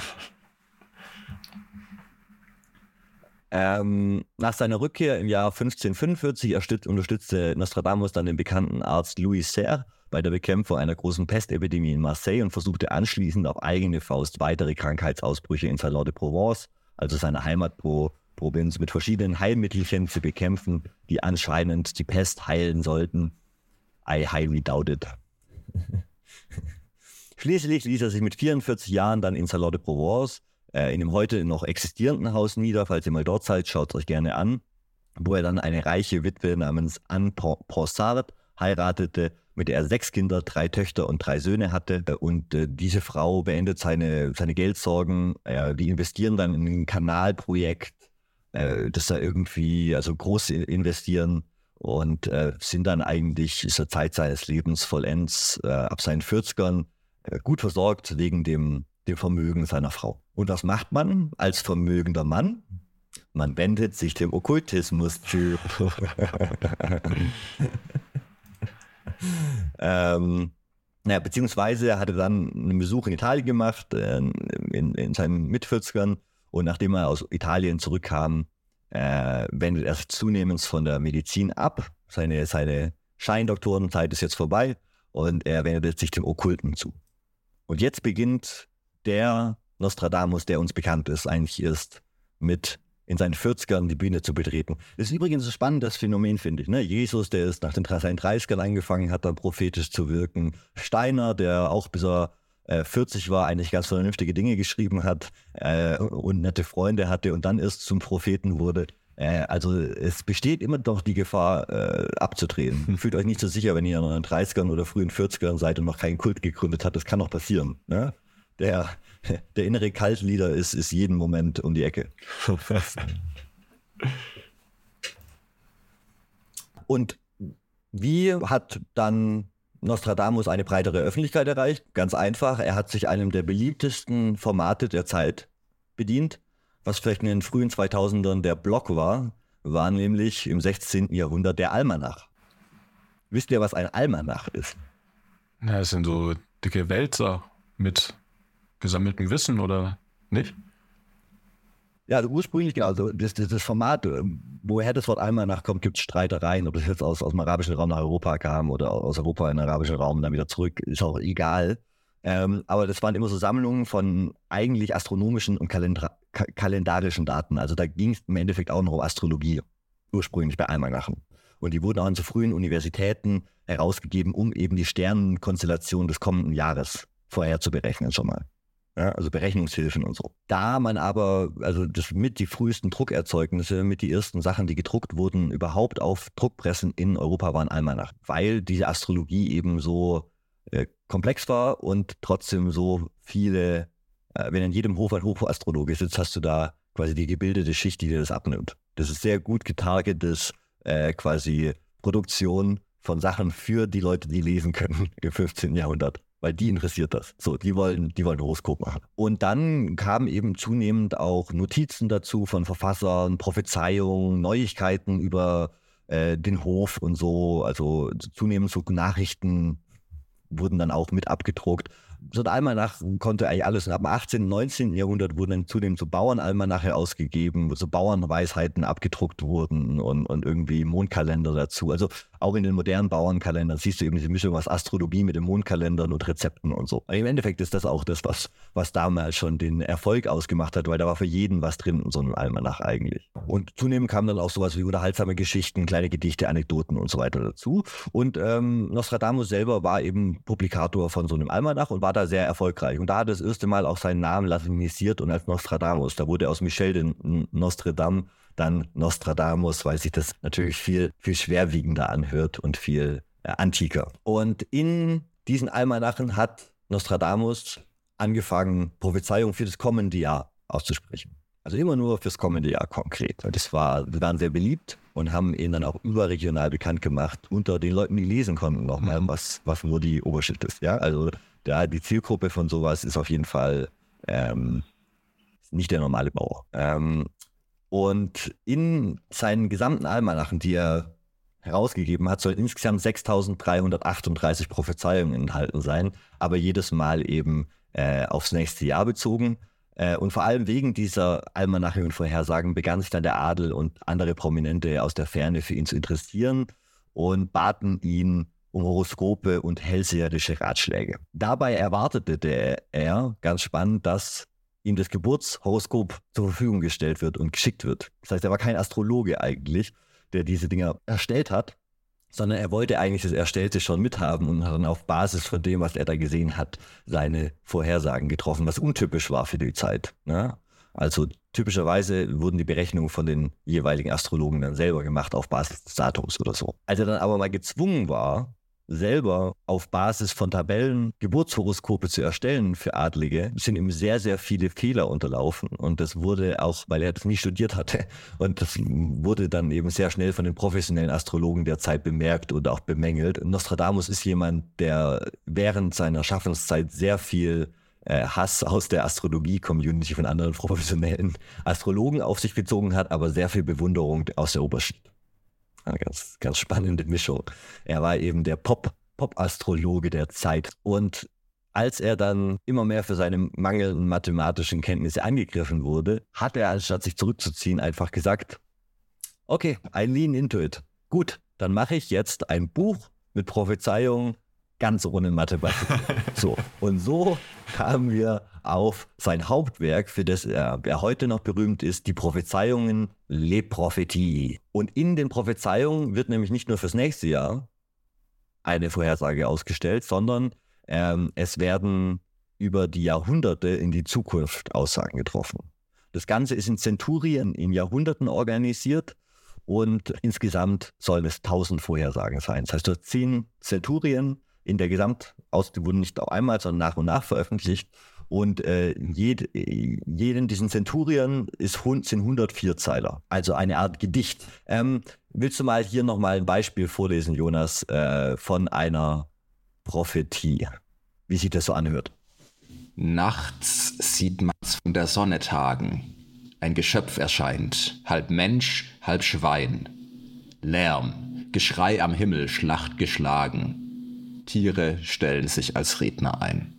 Ähm, nach seiner Rückkehr im Jahr 1545 unterstützte Nostradamus dann den bekannten Arzt Louis Serre bei der Bekämpfung einer großen Pestepidemie in Marseille und versuchte anschließend auf eigene Faust weitere Krankheitsausbrüche in Salon de Provence, also seiner Heimatprovinz, mit verschiedenen Heilmittelchen zu bekämpfen, die anscheinend die Pest heilen sollten. I highly doubt it. <laughs> Schließlich ließ er sich mit 44 Jahren dann in Salon de Provence äh, in dem heute noch existierenden Haus nieder. Falls ihr mal dort seid, schaut es euch gerne an. Wo er dann eine reiche Witwe namens Anne Ponsard heiratete, mit der er sechs Kinder, drei Töchter und drei Söhne hatte. Und äh, diese Frau beendet seine, seine Geldsorgen. Äh, die investieren dann in ein Kanalprojekt, äh, das da irgendwie, also groß investieren und äh, sind dann eigentlich zur Zeit seines Lebens vollends äh, ab seinen 40ern äh, gut versorgt wegen dem dem Vermögen seiner Frau. Und was macht man als vermögender Mann? Man wendet sich dem Okkultismus zu. <laughs> ähm, Naja, beziehungsweise er hatte dann einen Besuch in Italien gemacht, äh, in, in seinen Mitvierzigern. Und nachdem er aus Italien zurückkam, äh, wendet er sich zunehmend von der Medizin ab. Seine, seine Scheindoktorenzeit ist jetzt vorbei und er wendet sich dem Okkulten zu. Und jetzt beginnt der Nostradamus, der uns bekannt ist, eigentlich erst mit in seinen 40ern die Bühne zu betreten. Das ist übrigens ein spannendes Phänomen, finde ich. Ne? Jesus, der ist nach den seinen 30ern angefangen hat, dann prophetisch zu wirken. Steiner, der auch bis er äh, 40 war, eigentlich ganz vernünftige Dinge geschrieben hat äh, und nette Freunde hatte und dann erst zum Propheten wurde. Äh, also es besteht immer doch die Gefahr, äh, abzudrehen. Hm. <laughs> Fühlt euch nicht so sicher, wenn ihr in den 30ern oder frühen 40ern seid und noch keinen Kult gegründet habt. Das kann noch passieren. Ne? Der <laughs> der innere Kaltlieder ist, ist jeden Moment um die Ecke. <laughs> Und wie hat dann Nostradamus eine breitere Öffentlichkeit erreicht? Ganz einfach, er hat sich einem der beliebtesten Formate der Zeit bedient. Was vielleicht in den frühen 2000ern der Block war, war nämlich im 16. Jahrhundert der Almanach. Wisst ihr, was ein Almanach ist? Ja, es sind so dicke Wälzer mit gesammelten Wissen oder nicht? Ja, also ursprünglich, genau, also das, das, das Format, äh, woher das Wort einmal nachkommt, gibt es Streitereien, ob das jetzt aus, aus dem arabischen Raum nach Europa kam oder aus Europa in den arabischen Raum dann wieder zurück, ist auch egal. Ähm, aber das waren immer so Sammlungen von eigentlich astronomischen und Kalendra kalendarischen Daten. Also da ging es im Endeffekt auch noch um Astrologie, ursprünglich bei Almanachen. Und die wurden auch an so frühen Universitäten herausgegeben, um eben die Sternenkonstellation des kommenden Jahres vorher zu berechnen schon mal ja, also Berechnungshilfen und so. Da man aber, also das mit die frühesten Druckerzeugnisse, mit die ersten Sachen, die gedruckt wurden, überhaupt auf Druckpressen in Europa waren Almanach, weil diese Astrologie eben so äh, komplex war und trotzdem so viele, äh, wenn in jedem Hof ein Hofastrologe sitzt, hast du da quasi die gebildete Schicht, die dir das abnimmt. Das ist sehr gut getargetes äh, quasi Produktion von Sachen für die Leute, die lesen können <laughs> im 15. Jahrhundert weil die interessiert das. So, die wollen, die wollen Horoskop machen. Und dann kamen eben zunehmend auch Notizen dazu von Verfassern, Prophezeiungen, Neuigkeiten über äh, den Hof und so. Also zunehmend so Nachrichten wurden dann auch mit abgedruckt so ein Almanach konnte eigentlich alles. Ab dem 18., 19. Jahrhundert wurden dann zudem so Bauernalmanache ausgegeben, wo so Bauernweisheiten abgedruckt wurden und, und irgendwie Mondkalender dazu. Also auch in den modernen Bauernkalendern siehst du eben diese Mischung aus Astrologie mit den Mondkalendern und Rezepten und so. Und Im Endeffekt ist das auch das, was, was damals schon den Erfolg ausgemacht hat, weil da war für jeden was drin in so einem Almanach eigentlich. Und zunehmend kamen dann auch sowas wie unterhaltsame Geschichten, kleine Gedichte, Anekdoten und so weiter dazu. Und ähm, Nostradamus selber war eben Publikator von so einem Almanach und war da sehr erfolgreich. Und da hat er das erste Mal auch seinen Namen latinisiert und als Nostradamus. Da wurde aus Michel den Nostradam dann Nostradamus, weil sich das natürlich viel, viel schwerwiegender anhört und viel äh, antiker. Und in diesen Almanachen hat Nostradamus angefangen, Prophezeiungen für das kommende Jahr auszusprechen. Also immer nur fürs kommende Jahr konkret. Das war, die waren sehr beliebt und haben ihn dann auch überregional bekannt gemacht unter den Leuten, die lesen konnten nochmal, mhm. was, was nur die Oberschicht ist. Ja, also da die Zielgruppe von sowas ist auf jeden Fall ähm, nicht der normale Bauer. Ähm, und in seinen gesamten Almanachen, die er herausgegeben hat, sollen insgesamt 6338 Prophezeiungen enthalten sein, aber jedes Mal eben äh, aufs nächste Jahr bezogen. Äh, und vor allem wegen dieser Almanache und Vorhersagen begann sich dann der Adel und andere Prominente aus der Ferne für ihn zu interessieren und baten ihn um Horoskope und hellseherische Ratschläge. Dabei erwartete er, ganz spannend, dass ihm das Geburtshoroskop zur Verfügung gestellt wird und geschickt wird. Das heißt, er war kein Astrologe eigentlich, der diese Dinger erstellt hat, sondern er wollte eigentlich das Erstellte schon mithaben und hat dann auf Basis von dem, was er da gesehen hat, seine Vorhersagen getroffen, was untypisch war für die Zeit. Ne? Also typischerweise wurden die Berechnungen von den jeweiligen Astrologen dann selber gemacht auf Basis des Datums oder so. Als er dann aber mal gezwungen war, selber auf Basis von Tabellen Geburtshoroskope zu erstellen für Adlige, sind ihm sehr, sehr viele Fehler unterlaufen. Und das wurde auch, weil er das nie studiert hatte. Und das wurde dann eben sehr schnell von den professionellen Astrologen der Zeit bemerkt und auch bemängelt. Nostradamus ist jemand, der während seiner Schaffenszeit sehr viel äh, Hass aus der Astrologie-Community von anderen <laughs> professionellen Astrologen auf sich gezogen hat, aber sehr viel Bewunderung aus der Oberschicht. Eine ganz, ganz spannende Mischung. Er war eben der Pop Popastrologe der Zeit. Und als er dann immer mehr für seine mangelnden mathematischen Kenntnisse angegriffen wurde, hat er, anstatt sich zurückzuziehen, einfach gesagt, okay, I lean into it. Gut, dann mache ich jetzt ein Buch mit Prophezeiungen ganz ohne Mathematik. <laughs> so, und so kamen wir auf sein Hauptwerk, für das er, er heute noch berühmt ist, die Prophezeiungen Le Prophetie. Und in den Prophezeiungen wird nämlich nicht nur fürs nächste Jahr eine Vorhersage ausgestellt, sondern ähm, es werden über die Jahrhunderte in die Zukunft Aussagen getroffen. Das Ganze ist in Zenturien in Jahrhunderten organisiert und insgesamt sollen es 1000 Vorhersagen sein. Das heißt, dort zehn Zenturien in der Gesamt, aus, die wurden nicht auch einmal, sondern nach und nach veröffentlicht. Und äh, jed, jeden diesen Zenturien ist, sind 104 Zeiler, also eine Art Gedicht. Ähm, willst du mal hier nochmal ein Beispiel vorlesen, Jonas, äh, von einer Prophetie, wie sich das so anhört? Nachts sieht man's von der Sonne tagen. Ein Geschöpf erscheint, halb Mensch, halb Schwein. Lärm, Geschrei am Himmel, Schlacht geschlagen. Tiere stellen sich als Redner ein.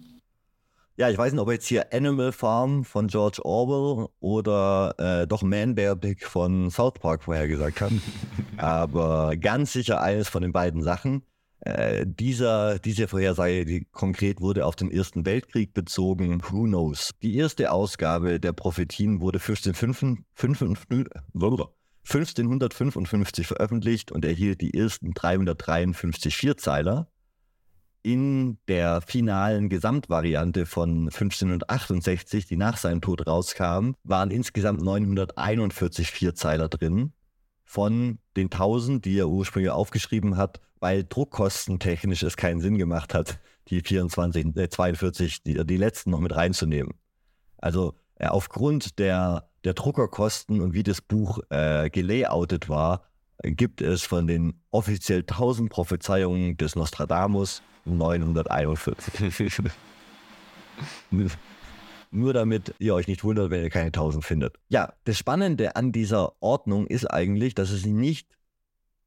Ja, ich weiß nicht, ob jetzt hier Animal Farm von George Orwell oder äh, doch Man Bear Big von South Park vorhergesagt hat. <laughs> Aber ganz sicher eines von den beiden Sachen. Äh, dieser, diese Vorhersage, die konkret wurde auf den Ersten Weltkrieg bezogen, who knows. Die erste Ausgabe der Prophetien wurde 1555 veröffentlicht und erhielt die ersten 353 Vierzeiler in der finalen Gesamtvariante von 1568, die nach seinem Tod rauskam, waren insgesamt 941 Vierzeiler drin von den 1000, die er ursprünglich aufgeschrieben hat, weil druckkostentechnisch es keinen Sinn gemacht hat, die 24, äh 42, die, die letzten noch mit reinzunehmen. Also äh, aufgrund der, der Druckerkosten und wie das Buch äh, gelayoutet war, gibt es von den offiziell 1000 Prophezeiungen des Nostradamus 941. <laughs> Nur damit ihr euch nicht wundert, wenn ihr keine 1000 findet. Ja, das Spannende an dieser Ordnung ist eigentlich, dass es nicht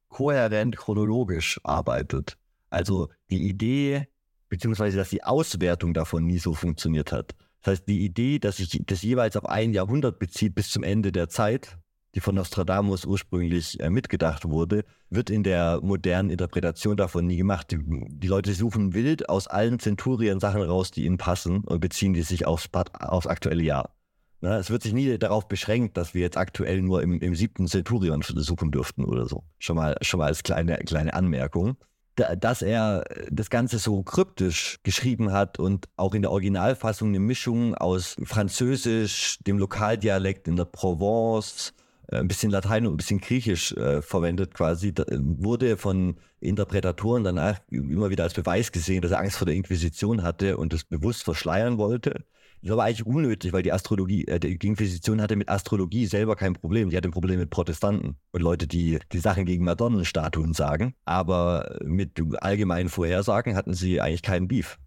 kohärent chronologisch arbeitet. Also die Idee, beziehungsweise dass die Auswertung davon nie so funktioniert hat. Das heißt, die Idee, dass sich das jeweils auf ein Jahrhundert bezieht bis zum Ende der Zeit, die von Nostradamus ursprünglich äh, mitgedacht wurde, wird in der modernen Interpretation davon nie gemacht. Die, die, Leute suchen wild aus allen Zenturien Sachen raus, die ihnen passen und beziehen die sich aufs, aufs aktuelle Jahr. Na, es wird sich nie darauf beschränkt, dass wir jetzt aktuell nur im, im siebten Centurion suchen dürften oder so. Schon mal, schon mal als kleine, kleine Anmerkung. Da, dass er das Ganze so kryptisch geschrieben hat und auch in der Originalfassung eine Mischung aus Französisch, dem Lokaldialekt in der Provence, ein bisschen Latein und ein bisschen Griechisch äh, verwendet quasi, da, wurde von Interpretatoren danach immer wieder als Beweis gesehen, dass er Angst vor der Inquisition hatte und das bewusst verschleiern wollte. Das war eigentlich unnötig, weil die Astrologie, äh, die Inquisition hatte mit Astrologie selber kein Problem. Die hatte ein Problem mit Protestanten und Leute, die die Sachen gegen Madonnenstatuen sagen. Aber mit allgemeinen Vorhersagen hatten sie eigentlich keinen Beef.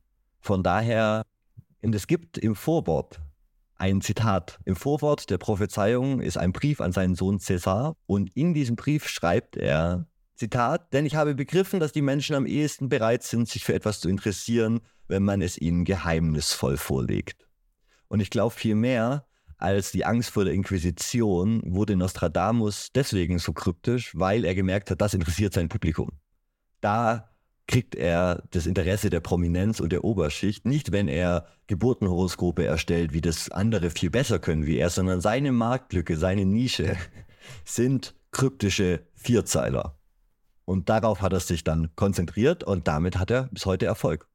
Von daher, und es gibt im Vorwort ein Zitat. Im Vorwort der Prophezeiung ist ein Brief an seinen Sohn Cäsar und in diesem Brief schreibt er, Zitat, denn ich habe begriffen, dass die Menschen am ehesten bereit sind, sich für etwas zu interessieren, wenn man es ihnen geheimnisvoll vorlegt. Und ich glaube vielmehr, als die Angst vor der Inquisition wurde Nostradamus deswegen so kryptisch, weil er gemerkt hat, das interessiert sein Publikum. Da kriegt er das Interesse der Prominenz und der Oberschicht, nicht wenn er Geburtenhoroskope erstellt, wie das andere viel besser können wie er, sondern seine Marktlücke, seine Nische <laughs> sind kryptische Vierzeiler. Und darauf hat er sich dann konzentriert und damit hat er bis heute Erfolg.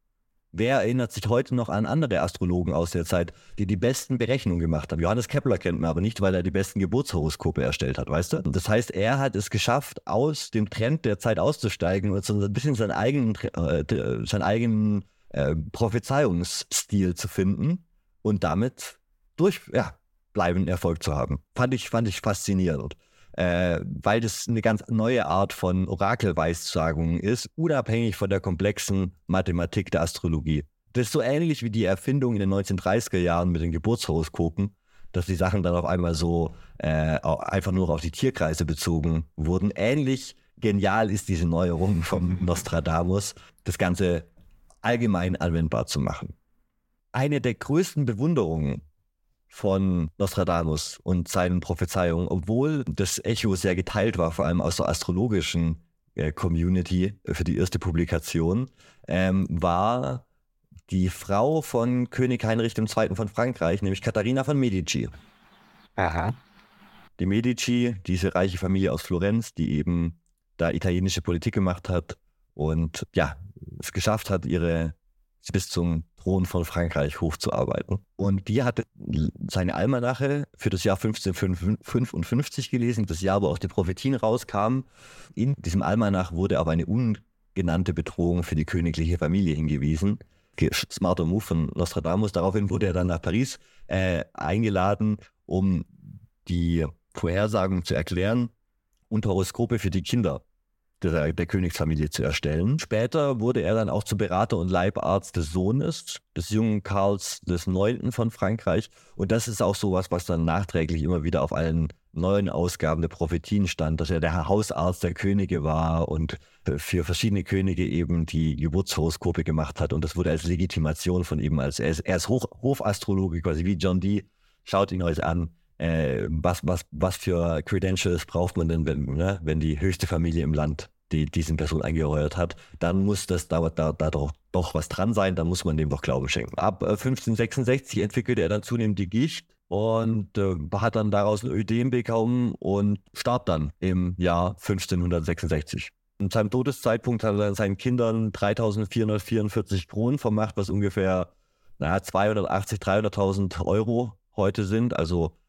Wer erinnert sich heute noch an andere Astrologen aus der Zeit, die die besten Berechnungen gemacht haben? Johannes Kepler kennt man aber nicht, weil er die besten Geburtshoroskope erstellt hat, weißt du? Das heißt, er hat es geschafft, aus dem Trend der Zeit auszusteigen und so ein bisschen seinen eigenen, äh, seinen eigenen äh, Prophezeiungsstil zu finden und damit durch, ja, bleibenden Erfolg zu haben. Fand ich, fand ich faszinierend äh, weil das eine ganz neue Art von Orakelweissagung ist, unabhängig von der komplexen Mathematik der Astrologie. Das ist so ähnlich wie die Erfindung in den 1930er Jahren mit den Geburtshoroskopen, dass die Sachen dann auf einmal so äh, einfach nur auf die Tierkreise bezogen wurden. Ähnlich genial ist diese Neuerung von Nostradamus, das Ganze allgemein anwendbar zu machen. Eine der größten Bewunderungen von Nostradamus und seinen Prophezeiungen, obwohl das Echo sehr geteilt war, vor allem aus der astrologischen äh, Community für die erste Publikation, ähm, war die Frau von König Heinrich II. von Frankreich, nämlich Katharina von Medici. Aha. Die Medici, diese reiche Familie aus Florenz, die eben da italienische Politik gemacht hat und ja, es geschafft hat, ihre bis zum Thron von Frankreich hochzuarbeiten. Und die hatte seine Almanache für das Jahr 1555 gelesen, das Jahr, wo auch die Prophetien rauskamen. In diesem Almanach wurde aber eine ungenannte Bedrohung für die königliche Familie hingewiesen. Smarter Move von Nostradamus. Daraufhin wurde er dann nach Paris äh, eingeladen, um die Vorhersagen zu erklären und Horoskope für die Kinder der, der, Königsfamilie zu erstellen. Später wurde er dann auch zum Berater und Leibarzt des Sohnes des jungen Karls des Neunten von Frankreich. Und das ist auch sowas, was dann nachträglich immer wieder auf allen neuen Ausgaben der Prophetien stand, dass er der Hausarzt der Könige war und für verschiedene Könige eben die Geburtshoroskope gemacht hat. Und das wurde als Legitimation von ihm, als er ist, er ist Hoch, Hofastrologe, quasi wie John Dee. Schaut ihn euch an äh, was, was, was für Credentials braucht man denn, wenn, ne, wenn die höchste Familie im Land die diesen Person eingeheuert hat, dann muss das da, da, da doch, doch was dran sein, dann muss man dem doch Glauben schenken. Ab äh, 1566 entwickelte er dann zunehmend die Gicht und äh, hat dann daraus ein Ödem bekommen und starb dann im Jahr 1566. In seinem Todeszeitpunkt hat er seinen Kindern 3444 Kronen vermacht, was ungefähr naja, 280, 300.000 Euro heute sind. Also äh,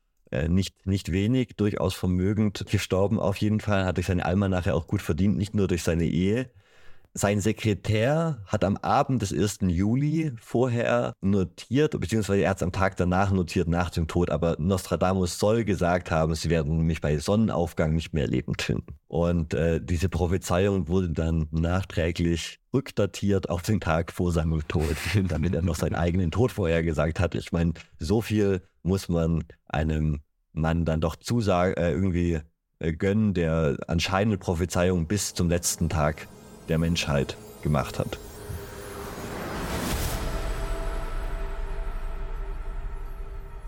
nicht, nicht wenig, durchaus vermögend gestorben. Auf jeden Fall hat durch seine Alma nachher auch gut verdient, nicht nur durch seine Ehe. Sein Sekretär hat am Abend des 1. Juli vorher notiert, beziehungsweise er hat es am Tag danach notiert, nach dem Tod, aber Nostradamus soll gesagt haben, sie werden mich bei Sonnenaufgang nicht mehr lebend finden. Und äh, diese Prophezeiung wurde dann nachträglich rückdatiert auf den Tag vor seinem Tod, <laughs> damit er noch seinen eigenen Tod vorhergesagt hat. Ich meine, so viel muss man einem Mann dann doch zusagen, äh, irgendwie äh, gönnen, der anscheinend Prophezeiung bis zum letzten Tag der Menschheit gemacht hat.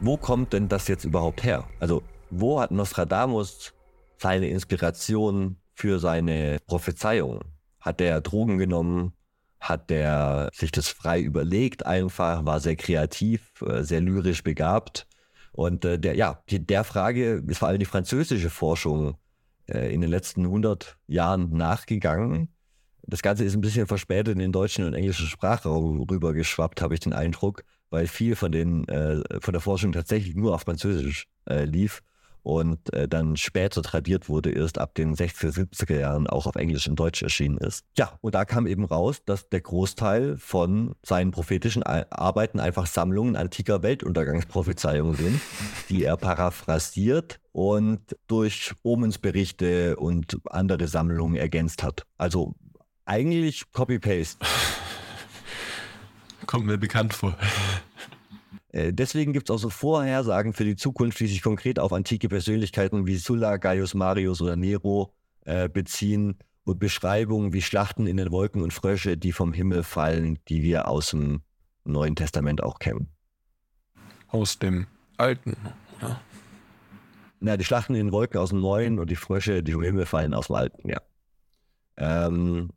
Wo kommt denn das jetzt überhaupt her? Also, wo hat Nostradamus seine Inspiration für seine Prophezeiung? Hat er Drogen genommen? Hat er sich das frei überlegt einfach? War sehr kreativ, äh, sehr lyrisch begabt? Und äh, der, ja, der Frage ist vor allem die französische Forschung äh, in den letzten 100 Jahren nachgegangen. Das Ganze ist ein bisschen verspätet in den deutschen und englischen Sprachraum rübergeschwappt, habe ich den Eindruck, weil viel von, den, äh, von der Forschung tatsächlich nur auf Französisch äh, lief und äh, dann später tradiert wurde, erst ab den 60er, 70er Jahren auch auf Englisch und Deutsch erschienen ist. Ja, und da kam eben raus, dass der Großteil von seinen prophetischen Arbeiten einfach Sammlungen antiker Weltuntergangsprophezeiungen sind, die er paraphrasiert und durch Omensberichte und andere Sammlungen ergänzt hat. Also eigentlich Copy-Paste. <laughs> Kommt mir bekannt vor. Äh, deswegen gibt es auch so Vorhersagen für die Zukunft, die sich konkret auf antike Persönlichkeiten wie Sulla, Gaius Marius oder Nero äh, beziehen und Beschreibungen wie Schlachten in den Wolken und Frösche, die vom Himmel fallen, die wir aus dem Neuen Testament auch kennen. Aus dem Alten, ja. Na, die Schlachten in den Wolken aus dem Neuen und die Frösche, die vom Himmel fallen, aus dem Alten, ja. Ähm,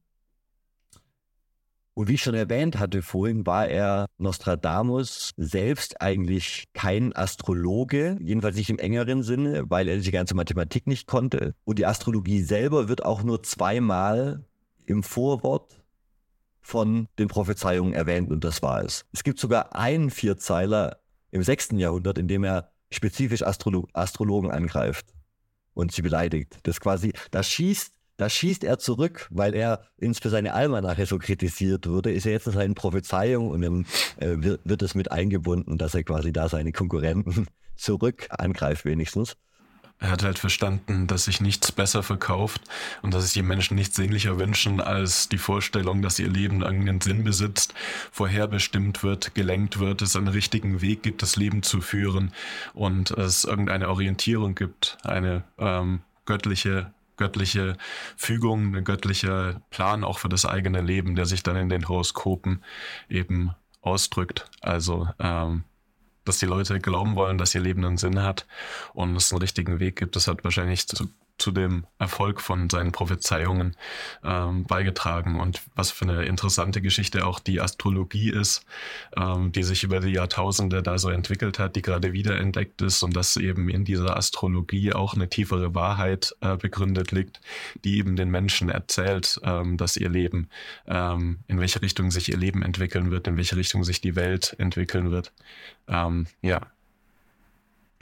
und wie ich schon erwähnt hatte vorhin, war er Nostradamus selbst eigentlich kein Astrologe, jedenfalls nicht im engeren Sinne, weil er die ganze Mathematik nicht konnte. Und die Astrologie selber wird auch nur zweimal im Vorwort von den Prophezeiungen erwähnt und das war es. Es gibt sogar einen Vierzeiler im 6. Jahrhundert, in dem er spezifisch Astrolo Astrologen angreift und sie beleidigt. Das quasi, da schießt da schießt er zurück, weil er für seine Almanache so kritisiert wurde, ist er jetzt in seinen Prophezeiungen und dann äh, wird, wird es mit eingebunden, dass er quasi da seine Konkurrenten <laughs> zurück angreift wenigstens. Er hat halt verstanden, dass sich nichts besser verkauft und dass sich die Menschen nichts sehnlicher wünschen, als die Vorstellung, dass ihr Leben irgendeinen Sinn besitzt, vorherbestimmt wird, gelenkt wird, es einen richtigen Weg gibt, das Leben zu führen und es irgendeine Orientierung gibt, eine ähm, göttliche göttliche Fügung, ein göttlicher Plan auch für das eigene Leben, der sich dann in den Horoskopen eben ausdrückt. Also ähm, dass die Leute glauben wollen, dass ihr Leben einen Sinn hat und es einen richtigen Weg gibt. Das hat wahrscheinlich zu, zu dem Erfolg von seinen Prophezeiungen ähm, beigetragen. Und was für eine interessante Geschichte auch die Astrologie ist, ähm, die sich über die Jahrtausende da so entwickelt hat, die gerade wiederentdeckt ist und dass eben in dieser Astrologie auch eine tiefere Wahrheit äh, begründet liegt, die eben den Menschen erzählt, ähm, dass ihr Leben, ähm, in welche Richtung sich ihr Leben entwickeln wird, in welche Richtung sich die Welt entwickeln wird. Ähm, ja,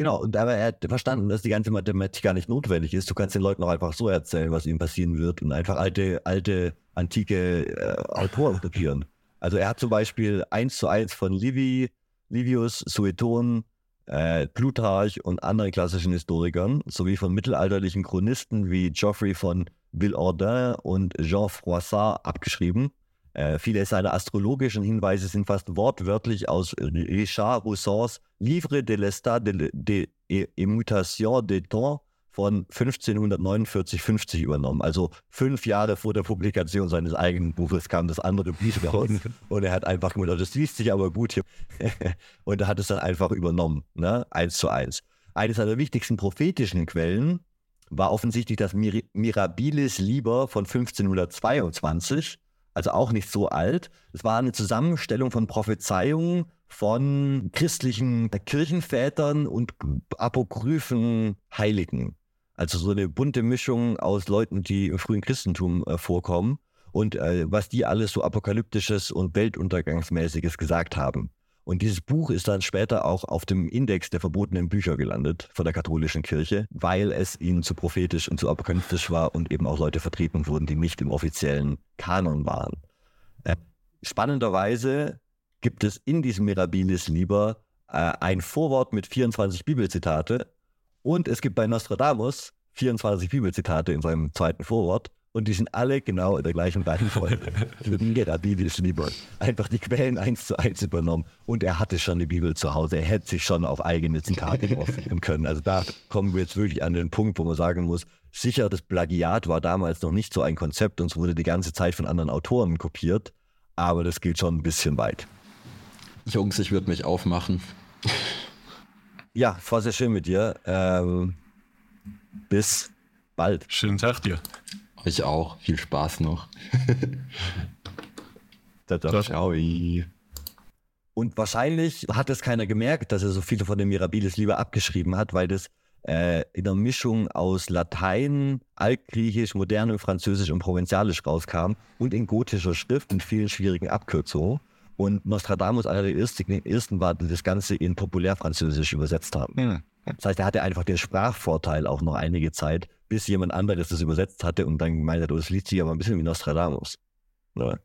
Genau, und aber er hat verstanden, dass die ganze Mathematik gar nicht notwendig ist. Du kannst den Leuten auch einfach so erzählen, was ihnen passieren wird und einfach alte, alte, antike äh, Autoren kopieren. Also er hat zum Beispiel eins zu eins von Livy, Livius, Sueton, äh, Plutarch und anderen klassischen Historikern sowie von mittelalterlichen Chronisten wie Geoffrey von Villehardin und Jean Froissart abgeschrieben. Äh, viele seiner astrologischen Hinweise sind fast wortwörtlich aus Richard Roussons Livre de l'État de, de, de Immutation des Temps von 1549-50 übernommen. Also fünf Jahre vor der Publikation seines eigenen Buches kam das andere Buch <laughs> raus. Und er hat einfach gesagt, das liest sich aber gut hier. <laughs> und er hat es dann einfach übernommen, ne? eins zu eins. Eines seiner wichtigsten prophetischen Quellen war offensichtlich das Mir Mirabilis Liber von 1522 also auch nicht so alt. Es war eine Zusammenstellung von Prophezeiungen von christlichen Kirchenvätern und apokryphen Heiligen. Also so eine bunte Mischung aus Leuten, die im frühen Christentum äh, vorkommen und äh, was die alles so apokalyptisches und weltuntergangsmäßiges gesagt haben. Und dieses Buch ist dann später auch auf dem Index der verbotenen Bücher gelandet von der katholischen Kirche, weil es ihnen zu prophetisch und zu apokalyptisch war und eben auch Leute vertreten wurden, die nicht im offiziellen Kanon waren. Äh, spannenderweise gibt es in diesem Mirabilis Liber äh, ein Vorwort mit 24 Bibelzitate und es gibt bei Nostradamus 24 Bibelzitate in seinem zweiten Vorwort und die sind alle genau in der gleichen Reihenfolge. <laughs> Einfach die Quellen eins zu eins übernommen. Und er hatte schon die Bibel zu Hause. Er hätte sich schon auf eigene Zitate <laughs> aufnehmen können. Also da kommen wir jetzt wirklich an den Punkt, wo man sagen muss, sicher, das Plagiat war damals noch nicht so ein Konzept und es wurde die ganze Zeit von anderen Autoren kopiert. Aber das geht schon ein bisschen weit. Jungs, ich würde mich aufmachen. Ja, war sehr schön mit dir. Ähm, bis bald. Schönen Tag dir. Ich auch. Viel Spaß noch. <laughs> Ciao. Und wahrscheinlich hat es keiner gemerkt, dass er so viele von den Mirabilis lieber abgeschrieben hat, weil das äh, in der Mischung aus Latein, Altgriechisch, Moderne, Französisch und Provinzialisch rauskam und in gotischer Schrift mit vielen schwierigen Abkürzungen. Und Nostradamus einer der ersten, ersten war, die das Ganze in Populärfranzösisch übersetzt haben. Mhm. Das heißt, er hatte einfach den Sprachvorteil auch noch einige Zeit, bis jemand anderes das übersetzt hatte und dann gemeint hat, oh, das liest sich aber ein bisschen wie Nostradamus. Ja.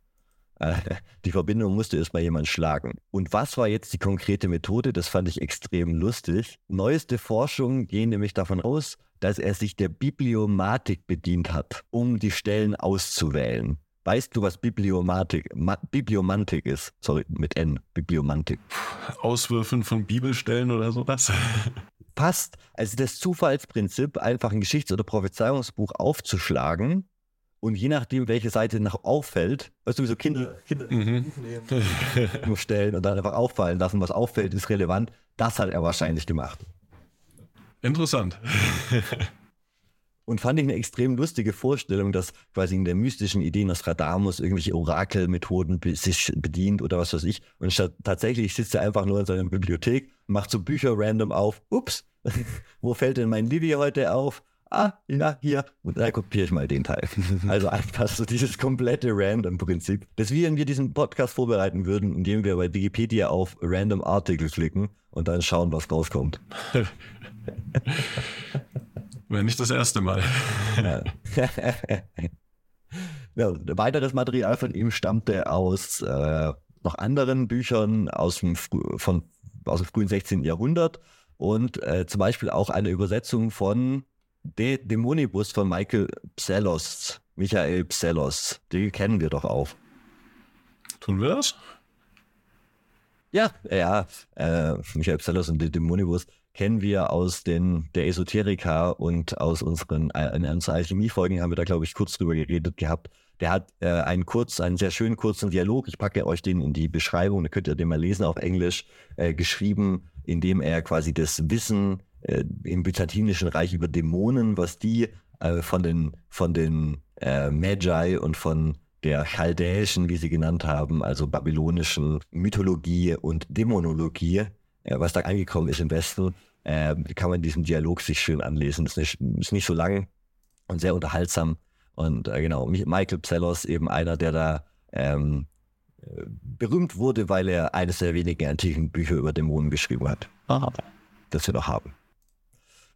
Äh, die Verbindung musste erstmal jemand schlagen. Und was war jetzt die konkrete Methode? Das fand ich extrem lustig. Neueste Forschungen gehen nämlich davon aus, dass er sich der Bibliomatik bedient hat, um die Stellen auszuwählen. Weißt du, was Bibliomatik, Ma Bibliomantik ist? Sorry, mit N, Bibliomantik. Auswürfen von Bibelstellen oder sowas? Passt. Also das Zufallsprinzip, einfach ein Geschichts- oder Prophezeiungsbuch aufzuschlagen und je nachdem, welche Seite nach auffällt, weißt du, wie so Kinder, Kinder mhm. nehmen, <laughs> stellen und dann einfach auffallen lassen, was auffällt, ist relevant. Das hat er wahrscheinlich gemacht. Interessant. <laughs> Und fand ich eine extrem lustige Vorstellung, dass quasi in der mystischen Idee Nostradamus irgendwelche Orakelmethoden sich bedient oder was weiß ich. Und statt, tatsächlich sitzt er einfach nur in seiner Bibliothek, macht so Bücher random auf. Ups, <laughs> wo fällt denn mein Livy heute auf? Ah, ja, hier. Und da kopiere ich mal den Teil. <laughs> Also einfach so dieses komplette Random-Prinzip. Das wie wenn wir diesen Podcast vorbereiten würden, indem wir bei Wikipedia auf Random Article klicken und dann schauen, was rauskommt. <laughs> Wäre nicht das erste Mal. ja, <laughs> weiteres Material von ihm stammte aus äh, noch anderen Büchern aus dem, von, aus dem frühen 16. Jahrhundert und äh, zum Beispiel auch eine Übersetzung von De Dämonibus von Michael Psellos, Michael Psellos. Die kennen wir doch auch. Tun wir das? Ja, ja, äh, Michael Psellos und De Dämonibus kennen wir aus den, der Esoterika und aus unseren, äh, unseren Alchemie-Folgen haben wir da, glaube ich, kurz drüber geredet gehabt. Der hat äh, einen kurz, einen sehr schönen kurzen Dialog. Ich packe euch den in die Beschreibung, da könnt ihr den mal lesen auf Englisch, äh, geschrieben, in dem er quasi das Wissen äh, im byzantinischen Reich über Dämonen, was die äh, von den, von den äh, Magi und von der chaldäischen, wie sie genannt haben, also babylonischen Mythologie und Dämonologie, was da angekommen ist im Westen, äh, kann man in diesem Dialog sich schön anlesen. Ist nicht, ist nicht so lang und sehr unterhaltsam. Und äh, genau, Michael Psellos eben einer, der da ähm, äh, berühmt wurde, weil er eines der wenigen antiken Bücher über Dämonen geschrieben hat. Aha. Das wir noch haben.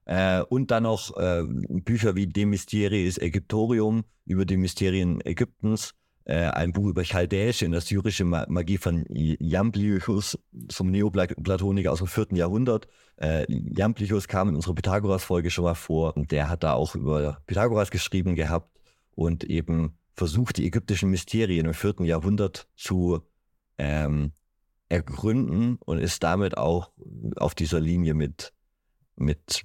Äh, und dann noch äh, Bücher wie De Mysteries Ägyptorium über die Mysterien Ägyptens äh, ein Buch über Chaldäische und assyrische Magie von Jamblichus, zum Neoplatoniker aus dem 4. Jahrhundert. Äh, Jamblichus kam in unserer Pythagoras-Folge schon mal vor und der hat da auch über Pythagoras geschrieben gehabt und eben versucht, die ägyptischen Mysterien im 4. Jahrhundert zu ähm, ergründen und ist damit auch auf dieser Linie mit, mit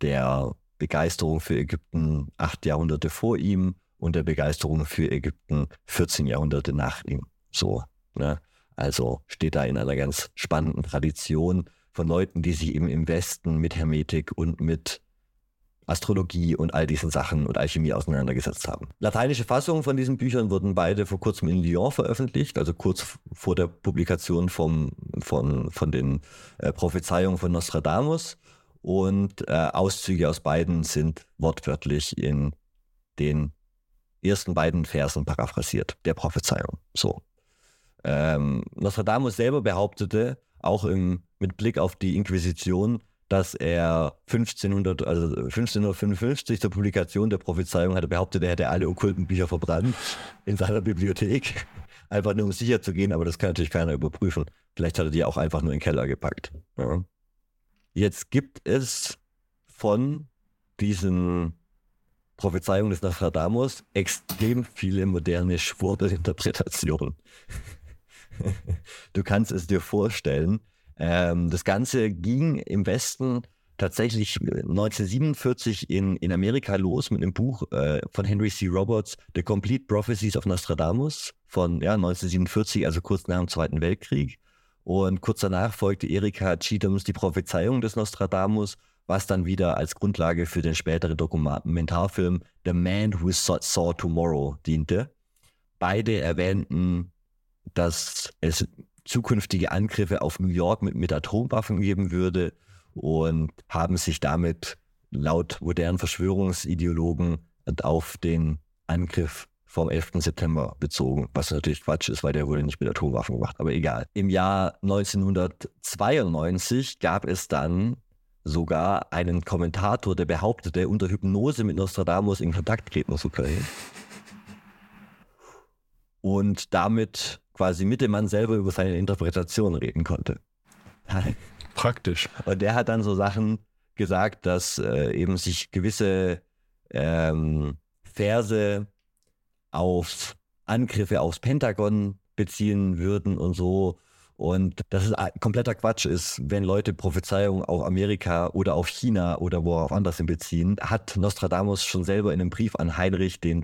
der Begeisterung für Ägypten acht Jahrhunderte vor ihm und der Begeisterung für Ägypten 14 Jahrhunderte nach ihm. So, ne? Also steht da in einer ganz spannenden Tradition von Leuten, die sich eben im Westen mit Hermetik und mit Astrologie und all diesen Sachen und Alchemie auseinandergesetzt haben. Lateinische Fassungen von diesen Büchern wurden beide vor kurzem in Lyon veröffentlicht, also kurz vor der Publikation vom, von, von den äh, Prophezeiungen von Nostradamus. Und äh, Auszüge aus beiden sind wortwörtlich in den ersten beiden Versen paraphrasiert, der Prophezeiung. So. Ähm, Nostradamus selber behauptete, auch im, mit Blick auf die Inquisition, dass er 1500, also 1555 zur Publikation der Prophezeiung hatte behauptet, er hätte alle okkulten Bücher verbrannt in seiner Bibliothek. <laughs> Einfach nur um sicher zu gehen, aber das kann natürlich keiner überprüfen. Vielleicht hat er die auch einfach nur in den Keller gepackt. Ja. Jetzt gibt es von diesen Prophezeiung des Nostradamus extrem viele moderne Schwurbelinterpretationen. du kannst es dir vorstellen. Ähm, das Ganze ging im Westen tatsächlich 1947 in, in Amerika los mit einem Buch äh, von Henry C. Roberts, The Complete Prophecies of Nostradamus von ja, 1947, also kurz nach dem Zweiten Weltkrieg. Und kurz danach folgte Erika Cheathams Die Prophezeiung des Nostradamus was dann wieder als Grundlage für den späteren Dokumentarfilm The Man Who Saw Tomorrow diente. Beide erwähnten, dass es zukünftige Angriffe auf New York mit, mit Atomwaffen geben würde und haben sich damit laut modernen Verschwörungsideologen auf den Angriff vom 11. September bezogen, was natürlich Quatsch ist, weil der wurde nicht mit Atomwaffen gemacht, aber egal. Im Jahr 1992 gab es dann sogar einen Kommentator, der behauptete, unter Hypnose mit Nostradamus in Kontakt treten zu können. Und damit quasi mit dem Mann selber über seine Interpretation reden konnte. <laughs> Praktisch. Und der hat dann so Sachen gesagt, dass äh, eben sich gewisse ähm, Verse auf Angriffe aufs Pentagon beziehen würden und so. Und dass es kompletter Quatsch ist, wenn Leute Prophezeiungen auf Amerika oder auf China oder wo auch anders beziehen, hat Nostradamus schon selber in einem Brief an Heinrich II.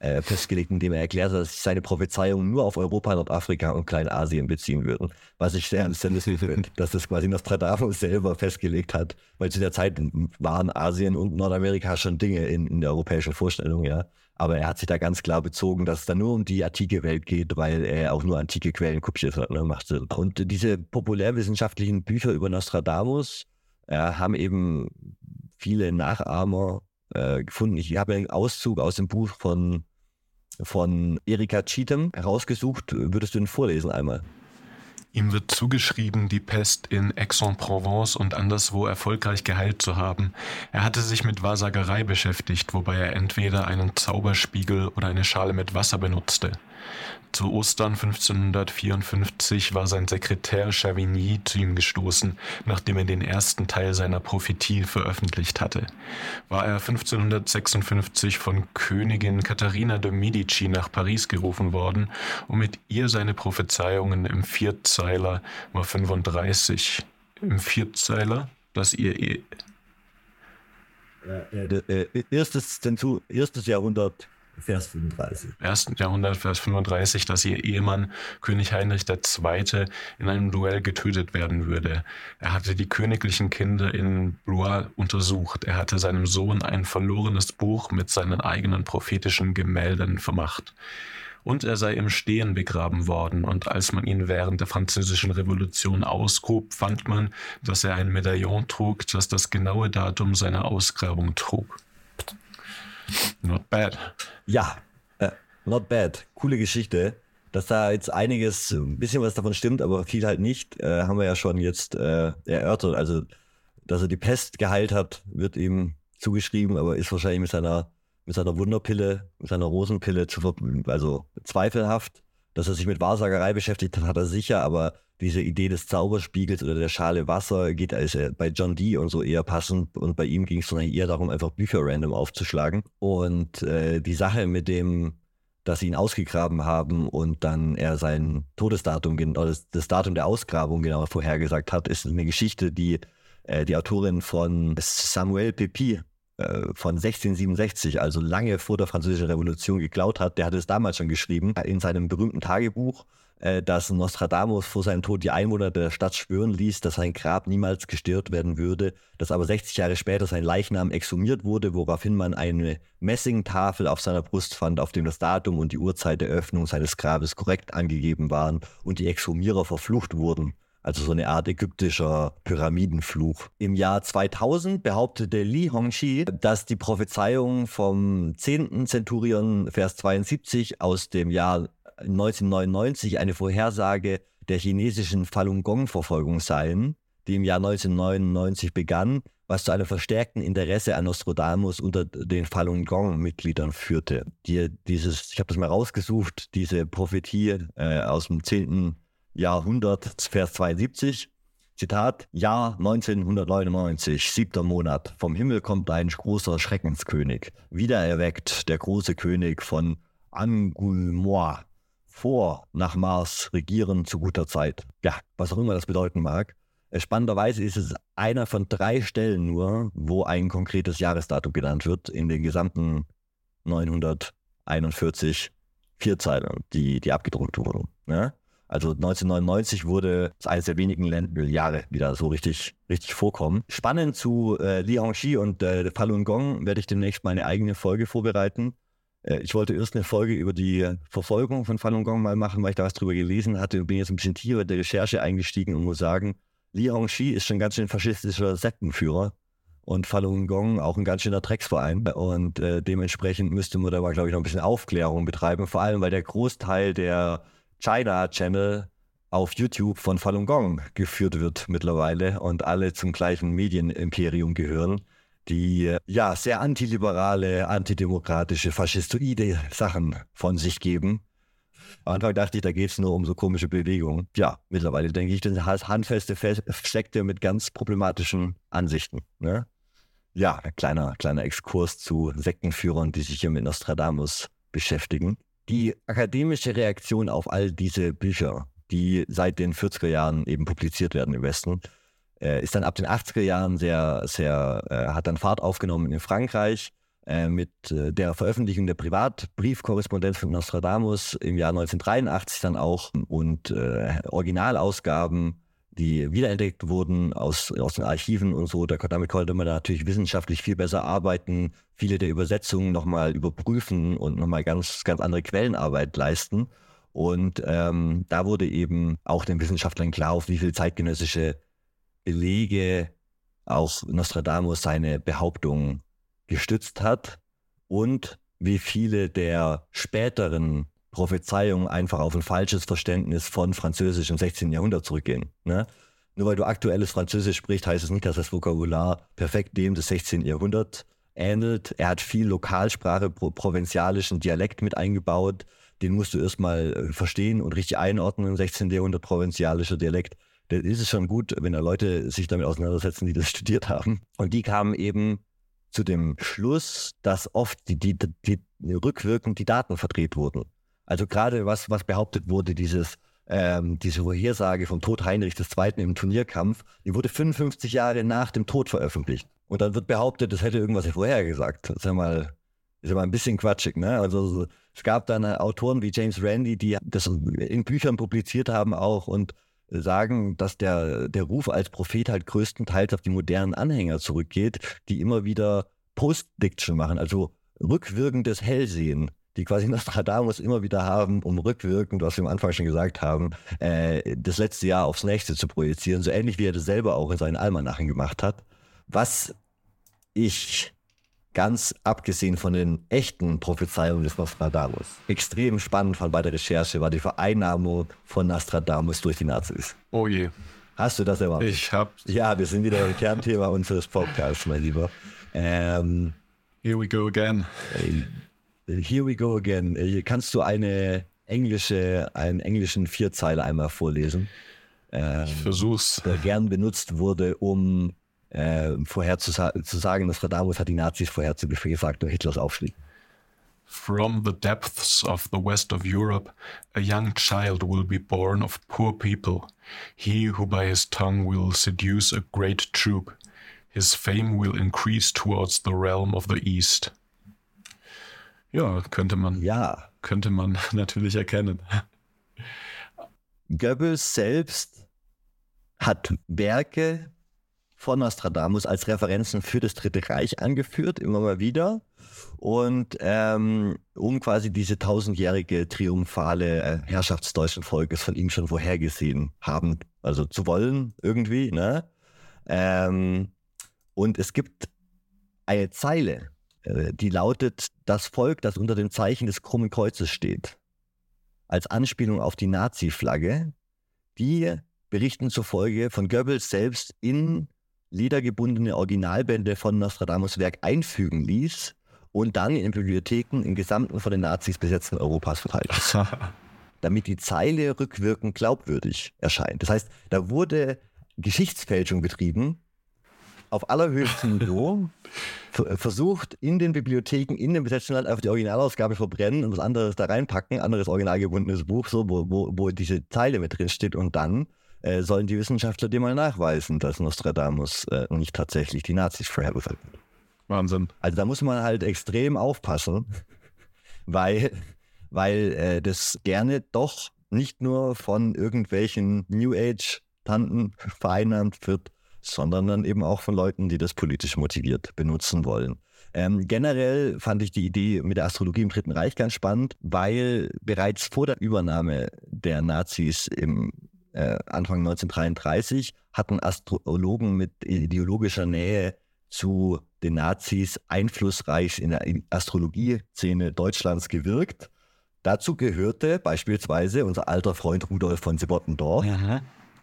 Äh, festgelegt, in dem er erklärt dass sich seine Prophezeiungen nur auf Europa, Nordafrika und Kleinasien beziehen würden. Was ich sehr, sehr lustig finde, dass das quasi Nostradamus selber festgelegt hat, weil zu der Zeit waren Asien und Nordamerika schon Dinge in, in der europäischen Vorstellung, ja. Aber er hat sich da ganz klar bezogen, dass es da nur um die antike Welt geht, weil er auch nur antike Quellen kopiert hat. Ne? Macht. Und diese populärwissenschaftlichen Bücher über Nostradamus äh, haben eben viele Nachahmer äh, gefunden. Ich habe einen Auszug aus dem Buch von, von Erika Cheatham herausgesucht. Würdest du ihn vorlesen einmal? Ihm wird zugeschrieben, die Pest in Aix-en-Provence und anderswo erfolgreich geheilt zu haben. Er hatte sich mit Wahrsagerei beschäftigt, wobei er entweder einen Zauberspiegel oder eine Schale mit Wasser benutzte. Zu Ostern 1554 war sein Sekretär Chavigny zu ihm gestoßen, nachdem er den ersten Teil seiner Prophetie veröffentlicht hatte. War er 1556 von Königin Katharina de Medici nach Paris gerufen worden, um mit ihr seine Prophezeiungen im Vierzeiler Nummer 35 im Vierzeiler dass ihr e äh, äh, erstes, erstes Jahrhundert Vers 35. Im ersten Jahrhundert, Vers 35, dass ihr Ehemann König Heinrich II. in einem Duell getötet werden würde. Er hatte die königlichen Kinder in Blois untersucht. Er hatte seinem Sohn ein verlorenes Buch mit seinen eigenen prophetischen Gemälden vermacht. Und er sei im Stehen begraben worden, und als man ihn während der französischen Revolution ausgrub, fand man, dass er ein Medaillon trug, das das genaue Datum seiner Ausgrabung trug. Not bad. Ja, äh, not bad. Coole Geschichte. Dass da jetzt einiges, ein bisschen was davon stimmt, aber viel halt nicht, äh, haben wir ja schon jetzt äh, erörtert. Also, dass er die Pest geheilt hat, wird ihm zugeschrieben, aber ist wahrscheinlich mit seiner, mit seiner Wunderpille, mit seiner Rosenpille zu also zweifelhaft. Dass er sich mit Wahrsagerei beschäftigt hat, hat er sicher, aber diese Idee des Zauberspiegels oder der Schale Wasser geht also bei John Dee und so eher passend und bei ihm ging es eher darum, einfach Bücher random aufzuschlagen. Und äh, die Sache mit dem, dass sie ihn ausgegraben haben und dann er sein Todesdatum, oder das, das Datum der Ausgrabung genau vorhergesagt hat, ist eine Geschichte, die äh, die Autorin von Samuel Pepi von 1667, also lange vor der Französischen Revolution geklaut hat. Der hat es damals schon geschrieben in seinem berühmten Tagebuch äh, dass Nostradamus vor seinem Tod die Einwohner der Stadt schwören ließ, dass sein Grab niemals gestört werden würde, dass aber 60 Jahre später sein Leichnam exhumiert wurde, woraufhin man eine Messingtafel auf seiner Brust fand, auf dem das Datum und die Uhrzeit der Öffnung seines Grabes korrekt angegeben waren und die Exhumierer verflucht wurden. Also so eine Art ägyptischer Pyramidenfluch. Im Jahr 2000 behauptete Li Hongxi, dass die Prophezeiung vom 10. Zenturion, Vers 72 aus dem Jahr 1999 eine Vorhersage der chinesischen Falun Gong-Verfolgung seien, die im Jahr 1999 begann, was zu einem verstärkten Interesse an Nostradamus unter den Falun Gong-Mitgliedern führte. Die, dieses, ich habe das mal rausgesucht, diese Prophetie äh, aus dem 10. Jahrhundert, Vers 72. Zitat, Jahr 1999, siebter Monat. Vom Himmel kommt ein großer Schreckenskönig. Wiedererweckt der große König von Angulmois vor nach Mars regieren zu guter Zeit. Ja, was auch immer das bedeuten mag. Äh, spannenderweise ist es einer von drei Stellen nur, wo ein konkretes Jahresdatum genannt wird in den gesamten 941 Vierzeilen, die, die abgedruckt wurden. Ja? Also 1999 wurde es eines der wenigen Jahre wieder so richtig, richtig vorkommen. Spannend zu äh, Li Hongxi und äh, Falun Gong werde ich demnächst meine eigene Folge vorbereiten. Äh, ich wollte erst eine Folge über die Verfolgung von Falun Gong mal machen, weil ich da was drüber gelesen hatte und bin jetzt ein bisschen tiefer in der Recherche eingestiegen und muss sagen, Li Hongxi ist schon ganz schön faschistischer Sektenführer und Falun Gong auch ein ganz schöner Drecksverein. Und äh, dementsprechend müsste man da mal, glaube ich, noch ein bisschen Aufklärung betreiben, vor allem weil der Großteil der China Channel auf YouTube von Falun Gong geführt wird mittlerweile und alle zum gleichen Medienimperium gehören die ja sehr antiliberale, antidemokratische, faschistoide Sachen von sich geben. Am Anfang dachte ich, da geht es nur um so komische Bewegungen. Ja, mittlerweile denke ich, das sind handfeste Sekte mit ganz problematischen Ansichten. Ne? Ja, ein kleiner, kleiner Exkurs zu Sektenführern, die sich hier mit Nostradamus beschäftigen. Die akademische Reaktion auf all diese Bücher, die seit den 40er Jahren eben publiziert werden im Westen, äh, ist dann ab den 80er Jahren sehr, sehr, äh, hat dann Fahrt aufgenommen in Frankreich äh, mit äh, der Veröffentlichung der Privatbriefkorrespondenz von Nostradamus im Jahr 1983 dann auch und äh, Originalausgaben die wiederentdeckt wurden aus, aus den Archiven und so. Da, damit konnte man natürlich wissenschaftlich viel besser arbeiten, viele der Übersetzungen nochmal überprüfen und nochmal ganz, ganz andere Quellenarbeit leisten. Und ähm, da wurde eben auch den Wissenschaftlern klar, auf wie viel zeitgenössische Belege auch Nostradamus seine Behauptung gestützt hat und wie viele der späteren Prophezeiungen einfach auf ein falsches Verständnis von Französisch im 16. Jahrhundert zurückgehen. Ne? Nur weil du aktuelles Französisch sprichst, heißt es nicht, dass das Vokabular perfekt dem des 16. Jahrhunderts ähnelt. Er hat viel Lokalsprache, pro provinzialischen Dialekt mit eingebaut. Den musst du erstmal äh, verstehen und richtig einordnen im 16. Jahrhundert, provinzialischer Dialekt dann ist es schon gut, wenn da Leute sich damit auseinandersetzen, die das <laughs> studiert haben. Und die kamen eben zu dem Schluss, dass oft die, die, die rückwirkend die Daten verdreht wurden. Also gerade was, was behauptet wurde, dieses ähm, diese Vorhersage vom Tod Heinrich II. im Turnierkampf, die wurde 55 Jahre nach dem Tod veröffentlicht. Und dann wird behauptet, das hätte irgendwas vorhergesagt. Das ist ja mal, ist ja mal ein bisschen quatschig, ne? Also es gab dann Autoren wie James Randi, die das in Büchern publiziert haben auch und sagen, dass der, der Ruf als Prophet halt größtenteils auf die modernen Anhänger zurückgeht, die immer wieder Post-Diction machen, also rückwirkendes Hellsehen die quasi <laughs> Nostradamus immer wieder haben, um rückwirkend, was wir am Anfang schon gesagt haben, äh, das letzte Jahr aufs nächste zu projizieren, so ähnlich wie er das selber auch in seinen Almanachen gemacht hat. Was ich ganz abgesehen von den echten Prophezeiungen des Nostradamus extrem spannend fand bei der Recherche, war die Vereinnahmung von Nostradamus durch die Nazis. Oh je. Hast du das erwartet? Ich hab. Ja, wir sind wieder im Kernthema unseres Podcasts, mein Lieber. Ähm, Here we go again. Here we go again. Äh, kannst du eine englische, einen englischen Vierzeiler einmal vorlesen? Ähm, ich versuch's. Der gern benutzt wurde, um äh, vorher zu, zu sagen, dass Radamus hat die Nazis vorhergesagt und Hitlers Aufstieg. From the depths of the west of Europe, a young child will be born of poor people. He who by his tongue will seduce a great troop. His fame will increase towards the realm of the east. Ja, könnte man. Ja. Könnte man <laughs> natürlich erkennen. Goebbels selbst hat Werke von Nostradamus als Referenzen für das Dritte Reich angeführt, immer mal wieder. Und ähm, um quasi diese tausendjährige triumphale äh, Herrschaft des deutschen Volkes von ihm schon vorhergesehen haben, also zu wollen irgendwie. Ne? Ähm, und es gibt eine Zeile die lautet, das Volk, das unter dem Zeichen des krummen Kreuzes steht. Als Anspielung auf die Nazi-Flagge, die berichten zufolge von Goebbels selbst in ledergebundene Originalbände von Nostradamus Werk einfügen ließ und dann in Bibliotheken im gesamten von den Nazis besetzten Europas verteilt. <laughs> damit die Zeile rückwirkend glaubwürdig erscheint. Das heißt, da wurde Geschichtsfälschung betrieben auf allerhöchstem Niveau <laughs> versucht, in den Bibliotheken, in dem besetzten Land einfach die Originalausgabe verbrennen und was anderes da reinpacken, anderes originalgebundenes Buch, so, wo, wo, wo diese Zeile mit drin steht und dann äh, sollen die Wissenschaftler dir mal nachweisen, dass Nostradamus äh, nicht tatsächlich die Nazis vorhergesagt hat. Wahnsinn. Also da muss man halt extrem aufpassen, weil, weil äh, das gerne doch nicht nur von irgendwelchen New Age-Tanten vereinnahmt wird, sondern dann eben auch von Leuten, die das politisch motiviert benutzen wollen. Ähm, generell fand ich die Idee mit der Astrologie im Dritten Reich ganz spannend, weil bereits vor der Übernahme der Nazis im äh, Anfang 1933 hatten Astrologen mit ideologischer Nähe zu den Nazis einflussreich in der Astrologie-Szene Deutschlands gewirkt. Dazu gehörte beispielsweise unser alter Freund Rudolf von Sebottendorf,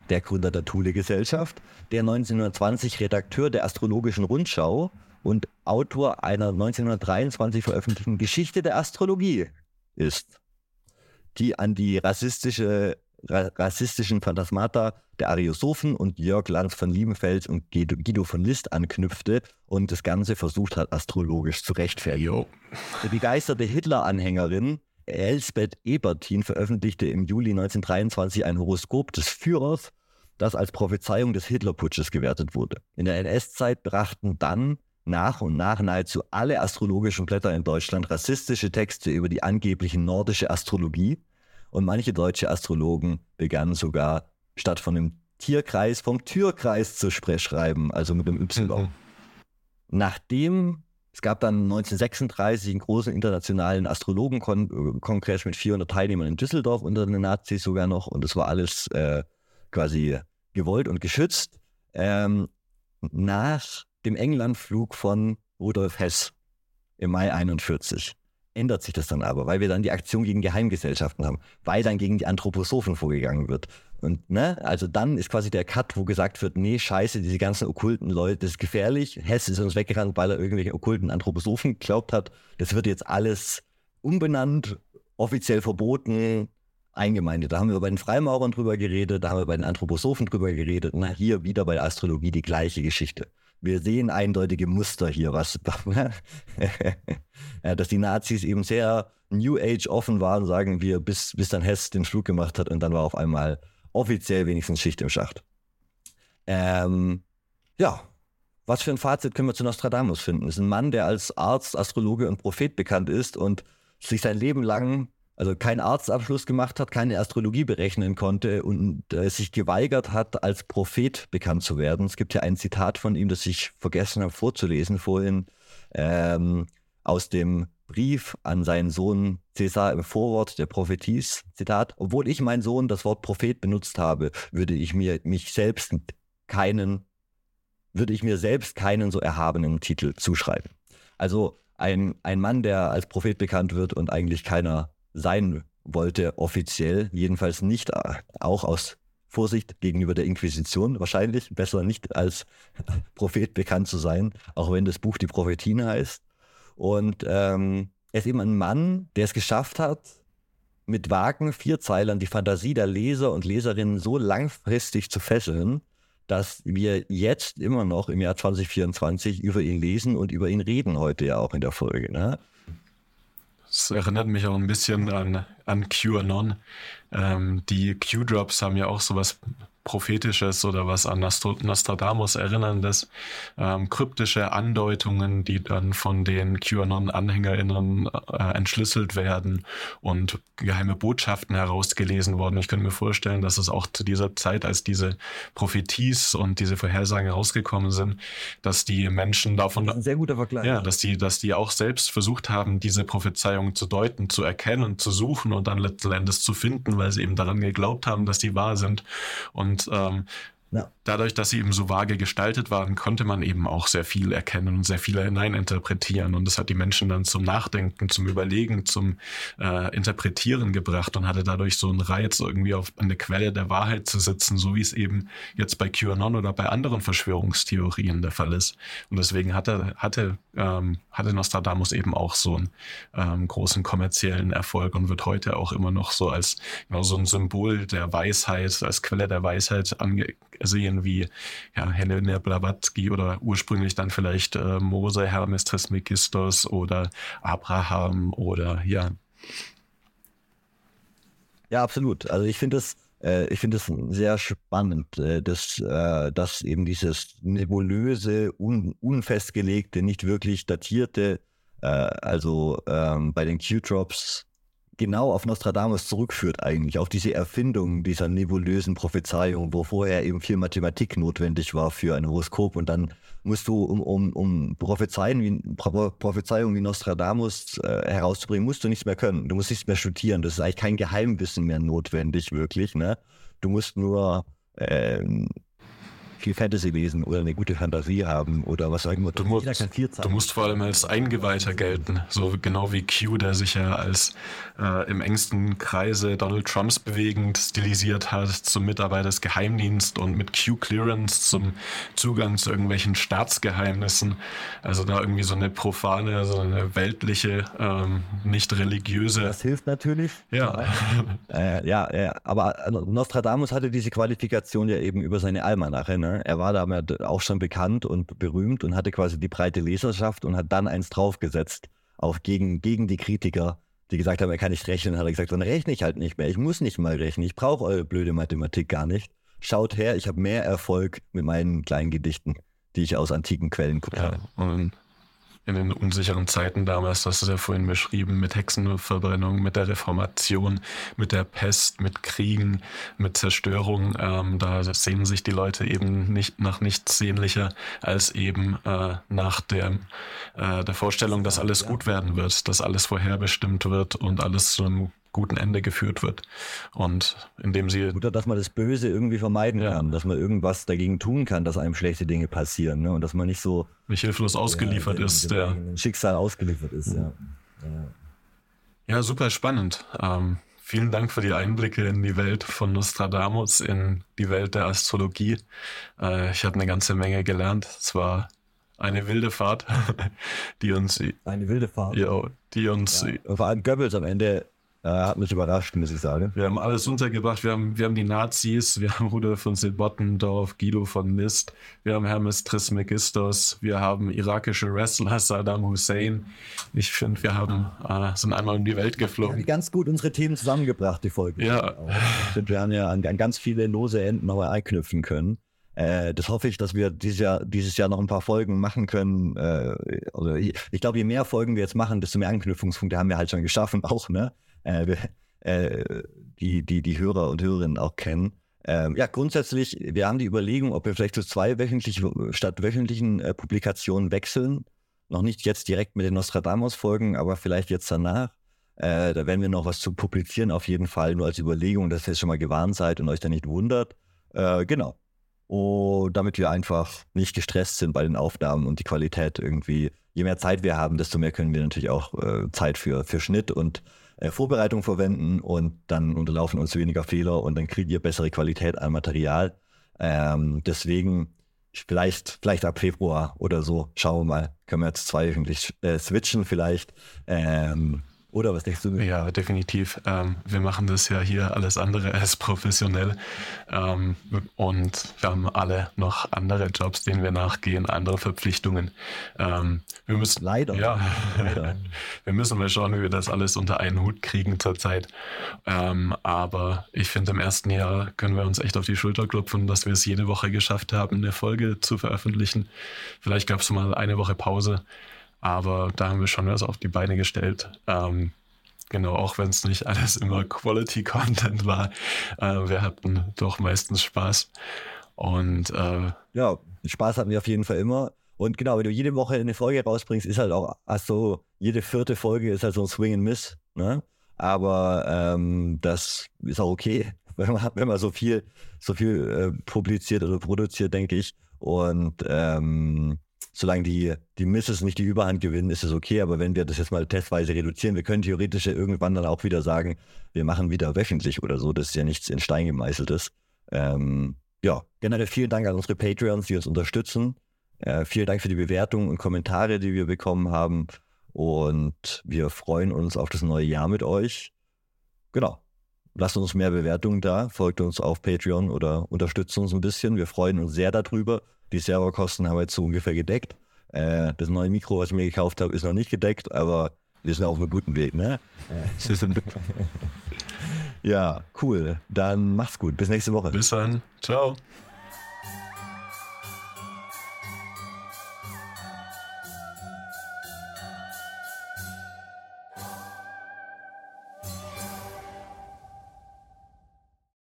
der Gründer der Thule-Gesellschaft, der 1920 Redakteur der Astrologischen Rundschau und Autor einer 1923 veröffentlichten Geschichte der Astrologie ist, die an die rassistische, ra rassistischen Phantasmata der Ariosophen und Jörg Lanz von Liebenfeld und Guido von List anknüpfte und das Ganze versucht hat, astrologisch zu rechtfertigen. Die begeisterte Hitler-Anhängerin Elsbeth Ebertin veröffentlichte im Juli 1923 ein Horoskop des Führers, das als Prophezeiung des Hitlerputsches gewertet wurde. In der NS-Zeit brachten dann nach und nach nahezu alle astrologischen Blätter in Deutschland rassistische Texte über die angebliche nordische Astrologie und manche deutsche Astrologen begannen sogar statt von dem Tierkreis vom Türkreis zu schreiben, also mit dem Y. Mhm. Nachdem es gab dann 1936 einen großen internationalen Astrologenkongress mit 400 Teilnehmern in Düsseldorf unter den Nazis sogar noch und es war alles äh, quasi gewollt und geschützt. Ähm, nach dem Englandflug von Rudolf Hess im Mai 41 ändert sich das dann aber, weil wir dann die Aktion gegen Geheimgesellschaften haben, weil dann gegen die Anthroposophen vorgegangen wird. Und ne, also dann ist quasi der Cut, wo gesagt wird, nee, scheiße, diese ganzen okkulten Leute, das ist gefährlich. Hess ist uns weggerannt, weil er irgendwelche okkulten Anthroposophen geglaubt hat. Das wird jetzt alles umbenannt, offiziell verboten, eingemeindet. Da haben wir bei den Freimaurern drüber geredet, da haben wir bei den Anthroposophen drüber geredet. Na, hier wieder bei der Astrologie die gleiche Geschichte. Wir sehen eindeutige Muster hier, was, <laughs> dass die Nazis eben sehr New Age offen waren, sagen wir, bis, bis dann Hess den Flug gemacht hat und dann war auf einmal offiziell wenigstens Schicht im Schacht. Ähm, ja, was für ein Fazit können wir zu Nostradamus finden? Das ist ein Mann, der als Arzt, Astrologe und Prophet bekannt ist und sich sein Leben lang also keinen Arztabschluss gemacht hat, keine Astrologie berechnen konnte und äh, sich geweigert hat, als Prophet bekannt zu werden. Es gibt ja ein Zitat von ihm, das ich vergessen habe vorzulesen vorhin, ähm, aus dem Brief an seinen Sohn Cäsar im Vorwort der Propheties. Zitat, obwohl ich mein Sohn das Wort Prophet benutzt habe, würde ich mir mich selbst keinen, würde ich mir selbst keinen so erhabenen Titel zuschreiben. Also ein, ein Mann, der als Prophet bekannt wird und eigentlich keiner sein wollte, offiziell, jedenfalls nicht, äh, auch aus Vorsicht gegenüber der Inquisition, wahrscheinlich besser nicht als <laughs> Prophet bekannt zu sein, auch wenn das Buch die Prophetine heißt. Und ähm, er ist eben ein Mann, der es geschafft hat, mit vagen Vierzeilern die Fantasie der Leser und Leserinnen so langfristig zu fesseln, dass wir jetzt immer noch im Jahr 2024 über ihn lesen und über ihn reden heute ja auch in der Folge. Ne? Es erinnert mich auch ein bisschen an, an QAnon. Ähm, die Q-Drops haben ja auch sowas Prophetisches oder was an Nostradamus erinnerndes, ähm, kryptische Andeutungen, die dann von den QAnon-AnhängerInnen äh, entschlüsselt werden und geheime Botschaften herausgelesen worden. Ich könnte mir vorstellen, dass es auch zu dieser Zeit, als diese Propheties und diese Vorhersagen herausgekommen sind, dass die Menschen davon. ein sehr guter Vergleich. Ja, dass die, dass die auch selbst versucht haben, diese Prophezeiungen zu deuten, zu erkennen, zu suchen und dann letzten Endes zu finden, weil sie eben daran geglaubt haben, dass die wahr sind. Und und ähm, ja. Dadurch, dass sie eben so vage gestaltet waren, konnte man eben auch sehr viel erkennen und sehr viel hineininterpretieren. Und das hat die Menschen dann zum Nachdenken, zum Überlegen, zum äh, Interpretieren gebracht und hatte dadurch so einen Reiz, irgendwie auf eine Quelle der Wahrheit zu sitzen, so wie es eben jetzt bei QAnon oder bei anderen Verschwörungstheorien der Fall ist. Und deswegen hatte, hatte, ähm, hatte Nostradamus eben auch so einen ähm, großen kommerziellen Erfolg und wird heute auch immer noch so als genau so ein Symbol der Weisheit, als Quelle der Weisheit ange sehen wie ja, Helena Blavatsky oder ursprünglich dann vielleicht äh, Mose, Hermes Trismegistos oder Abraham oder ja. Ja, absolut. Also ich finde es äh, ich finde sehr spannend, äh, dass, äh, dass eben dieses nebulöse, un, unfestgelegte, nicht wirklich datierte, also ähm, bei den Q-Drops genau auf Nostradamus zurückführt eigentlich, auf diese Erfindung dieser nebulösen Prophezeiung, wo vorher eben viel Mathematik notwendig war für ein Horoskop und dann musst du, um, um, um Prophezeien wie, Prophezeiungen wie Nostradamus äh, herauszubringen, musst du nichts mehr können. Du musst nichts mehr studieren. Das ist eigentlich kein Geheimwissen mehr notwendig, wirklich. Ne? Du musst nur äh, viel Fantasy lesen oder eine gute Fantasie haben oder was sagen wir. Du, musst, du musst vor allem als Eingeweihter gelten, so genau wie Q, der sich ja als äh, im engsten Kreise Donald Trumps bewegend stilisiert hat zum Mitarbeiter des Geheimdienstes und mit Q-Clearance zum Zugang zu irgendwelchen Staatsgeheimnissen. Also da irgendwie so eine profane, so eine weltliche, ähm, nicht religiöse. Das hilft natürlich. Ja. äh, ja, ja, aber Nostradamus hatte diese Qualifikation ja eben über seine Almanache. Ne? Er war damit auch schon bekannt und berühmt und hatte quasi die breite Leserschaft und hat dann eins draufgesetzt, auch gegen, gegen die Kritiker, die gesagt haben, er kann nicht rechnen, hat er gesagt, dann rechne ich halt nicht mehr. Ich muss nicht mal rechnen. Ich brauche eure blöde Mathematik gar nicht. Schaut her, ich habe mehr Erfolg mit meinen kleinen Gedichten, die ich aus antiken Quellen gucke. Ja, und in den unsicheren Zeiten damals, das ist ja vorhin beschrieben, mit Hexenverbrennung, mit der Reformation, mit der Pest, mit Kriegen, mit Zerstörung. Ähm, da sehnen sich die Leute eben nicht nach nichts sehnlicher als eben äh, nach der, äh, der Vorstellung, dass alles gut werden wird, dass alles vorherbestimmt wird und alles zu einem guten Ende geführt wird. Und indem sie. Oder dass man das Böse irgendwie vermeiden ja. kann, dass man irgendwas dagegen tun kann, dass einem schlechte Dinge passieren. Ne? Und dass man nicht so. Nicht hilflos ausgeliefert ja, ist. Der Schicksal ausgeliefert ist, ja. Ja, super spannend. Ähm, vielen Dank für die Einblicke in die Welt von Nostradamus, in die Welt der Astrologie. Äh, ich habe eine ganze Menge gelernt. Es war eine wilde Fahrt, <laughs> die uns. Eine wilde Fahrt. Ja, die uns. Ja. vor allem Goebbels am Ende hat mich überrascht, muss ich sagen. Wir haben alles untergebracht. Wir haben, wir haben die Nazis, wir haben Rudolf von Silbottendorf, Guido von Mist, wir haben Hermes Trismegistos, wir haben irakische Wrestler, Saddam Hussein. Ich finde, wir haben, äh, sind einmal um die Welt geflogen. Wir haben ganz gut unsere Themen zusammengebracht, die Folge. Ja. Wir haben ja an, an ganz viele lose Enden noch einknüpfen können. Äh, das hoffe ich, dass wir dieses Jahr, dieses Jahr noch ein paar Folgen machen können. Äh, also ich, ich glaube, je mehr Folgen wir jetzt machen, desto mehr Anknüpfungspunkte haben wir halt schon geschaffen, auch, ne? Äh, äh, die, die die Hörer und Hörerinnen auch kennen. Ähm, ja, grundsätzlich, wir haben die Überlegung, ob wir vielleicht zu zwei wöchentlich statt wöchentlichen äh, Publikationen wechseln. Noch nicht jetzt direkt mit den Nostradamus-Folgen, aber vielleicht jetzt danach. Äh, da werden wir noch was zu publizieren, auf jeden Fall, nur als Überlegung, dass ihr schon mal gewarnt seid und euch da nicht wundert. Äh, genau. Und damit wir einfach nicht gestresst sind bei den Aufnahmen und die Qualität irgendwie, je mehr Zeit wir haben, desto mehr können wir natürlich auch äh, Zeit für, für Schnitt und äh, Vorbereitung verwenden und dann unterlaufen uns weniger Fehler und dann kriegt ihr bessere Qualität an Material. Ähm, deswegen vielleicht, vielleicht ab Februar oder so, schauen wir mal, können wir jetzt zwei wöchentlich äh, switchen vielleicht. Ähm, oder was denkst du? Ja, definitiv. Ähm, wir machen das ja hier alles andere <laughs> als professionell. Ähm, und wir haben alle noch andere Jobs, denen wir nachgehen, andere Verpflichtungen. Ähm, wir müssen. Leider. Ja. Leider. <laughs> wir müssen mal schauen, wie wir das alles unter einen Hut kriegen zurzeit. Ähm, aber ich finde, im ersten Jahr können wir uns echt auf die Schulter klopfen, dass wir es jede Woche geschafft haben, eine Folge zu veröffentlichen. Vielleicht gab es mal eine Woche Pause. Aber da haben wir schon was auf die Beine gestellt. Ähm, genau, auch wenn es nicht alles immer Quality Content war, äh, wir hatten doch meistens Spaß. Und äh, ja, Spaß hatten wir auf jeden Fall immer. Und genau, wenn du jede Woche eine Folge rausbringst, ist halt auch, also jede vierte Folge ist halt so ein Swing and Miss. Ne? Aber ähm, das ist auch okay, <laughs> wenn man, wenn man so viel, so viel äh, publiziert oder produziert, denke ich. Und ähm, solange die, die Misses nicht die Überhand gewinnen, ist es okay. Aber wenn wir das jetzt mal testweise reduzieren, wir können theoretisch ja irgendwann dann auch wieder sagen, wir machen wieder wöchentlich oder so. Das ist ja nichts in Stein gemeißeltes. Ähm, ja, generell vielen Dank an unsere Patreons, die uns unterstützen. Äh, vielen Dank für die Bewertungen und Kommentare, die wir bekommen haben. Und wir freuen uns auf das neue Jahr mit euch. Genau. Lasst uns mehr Bewertungen da, folgt uns auf Patreon oder unterstützt uns ein bisschen. Wir freuen uns sehr darüber. Die Serverkosten haben wir jetzt so ungefähr gedeckt. Äh, das neue Mikro, was ich mir gekauft habe, ist noch nicht gedeckt, aber wir sind auf einem guten Weg, ne? ja, <laughs> cool. Dann macht's gut. Bis nächste Woche. Bis dann. Ciao.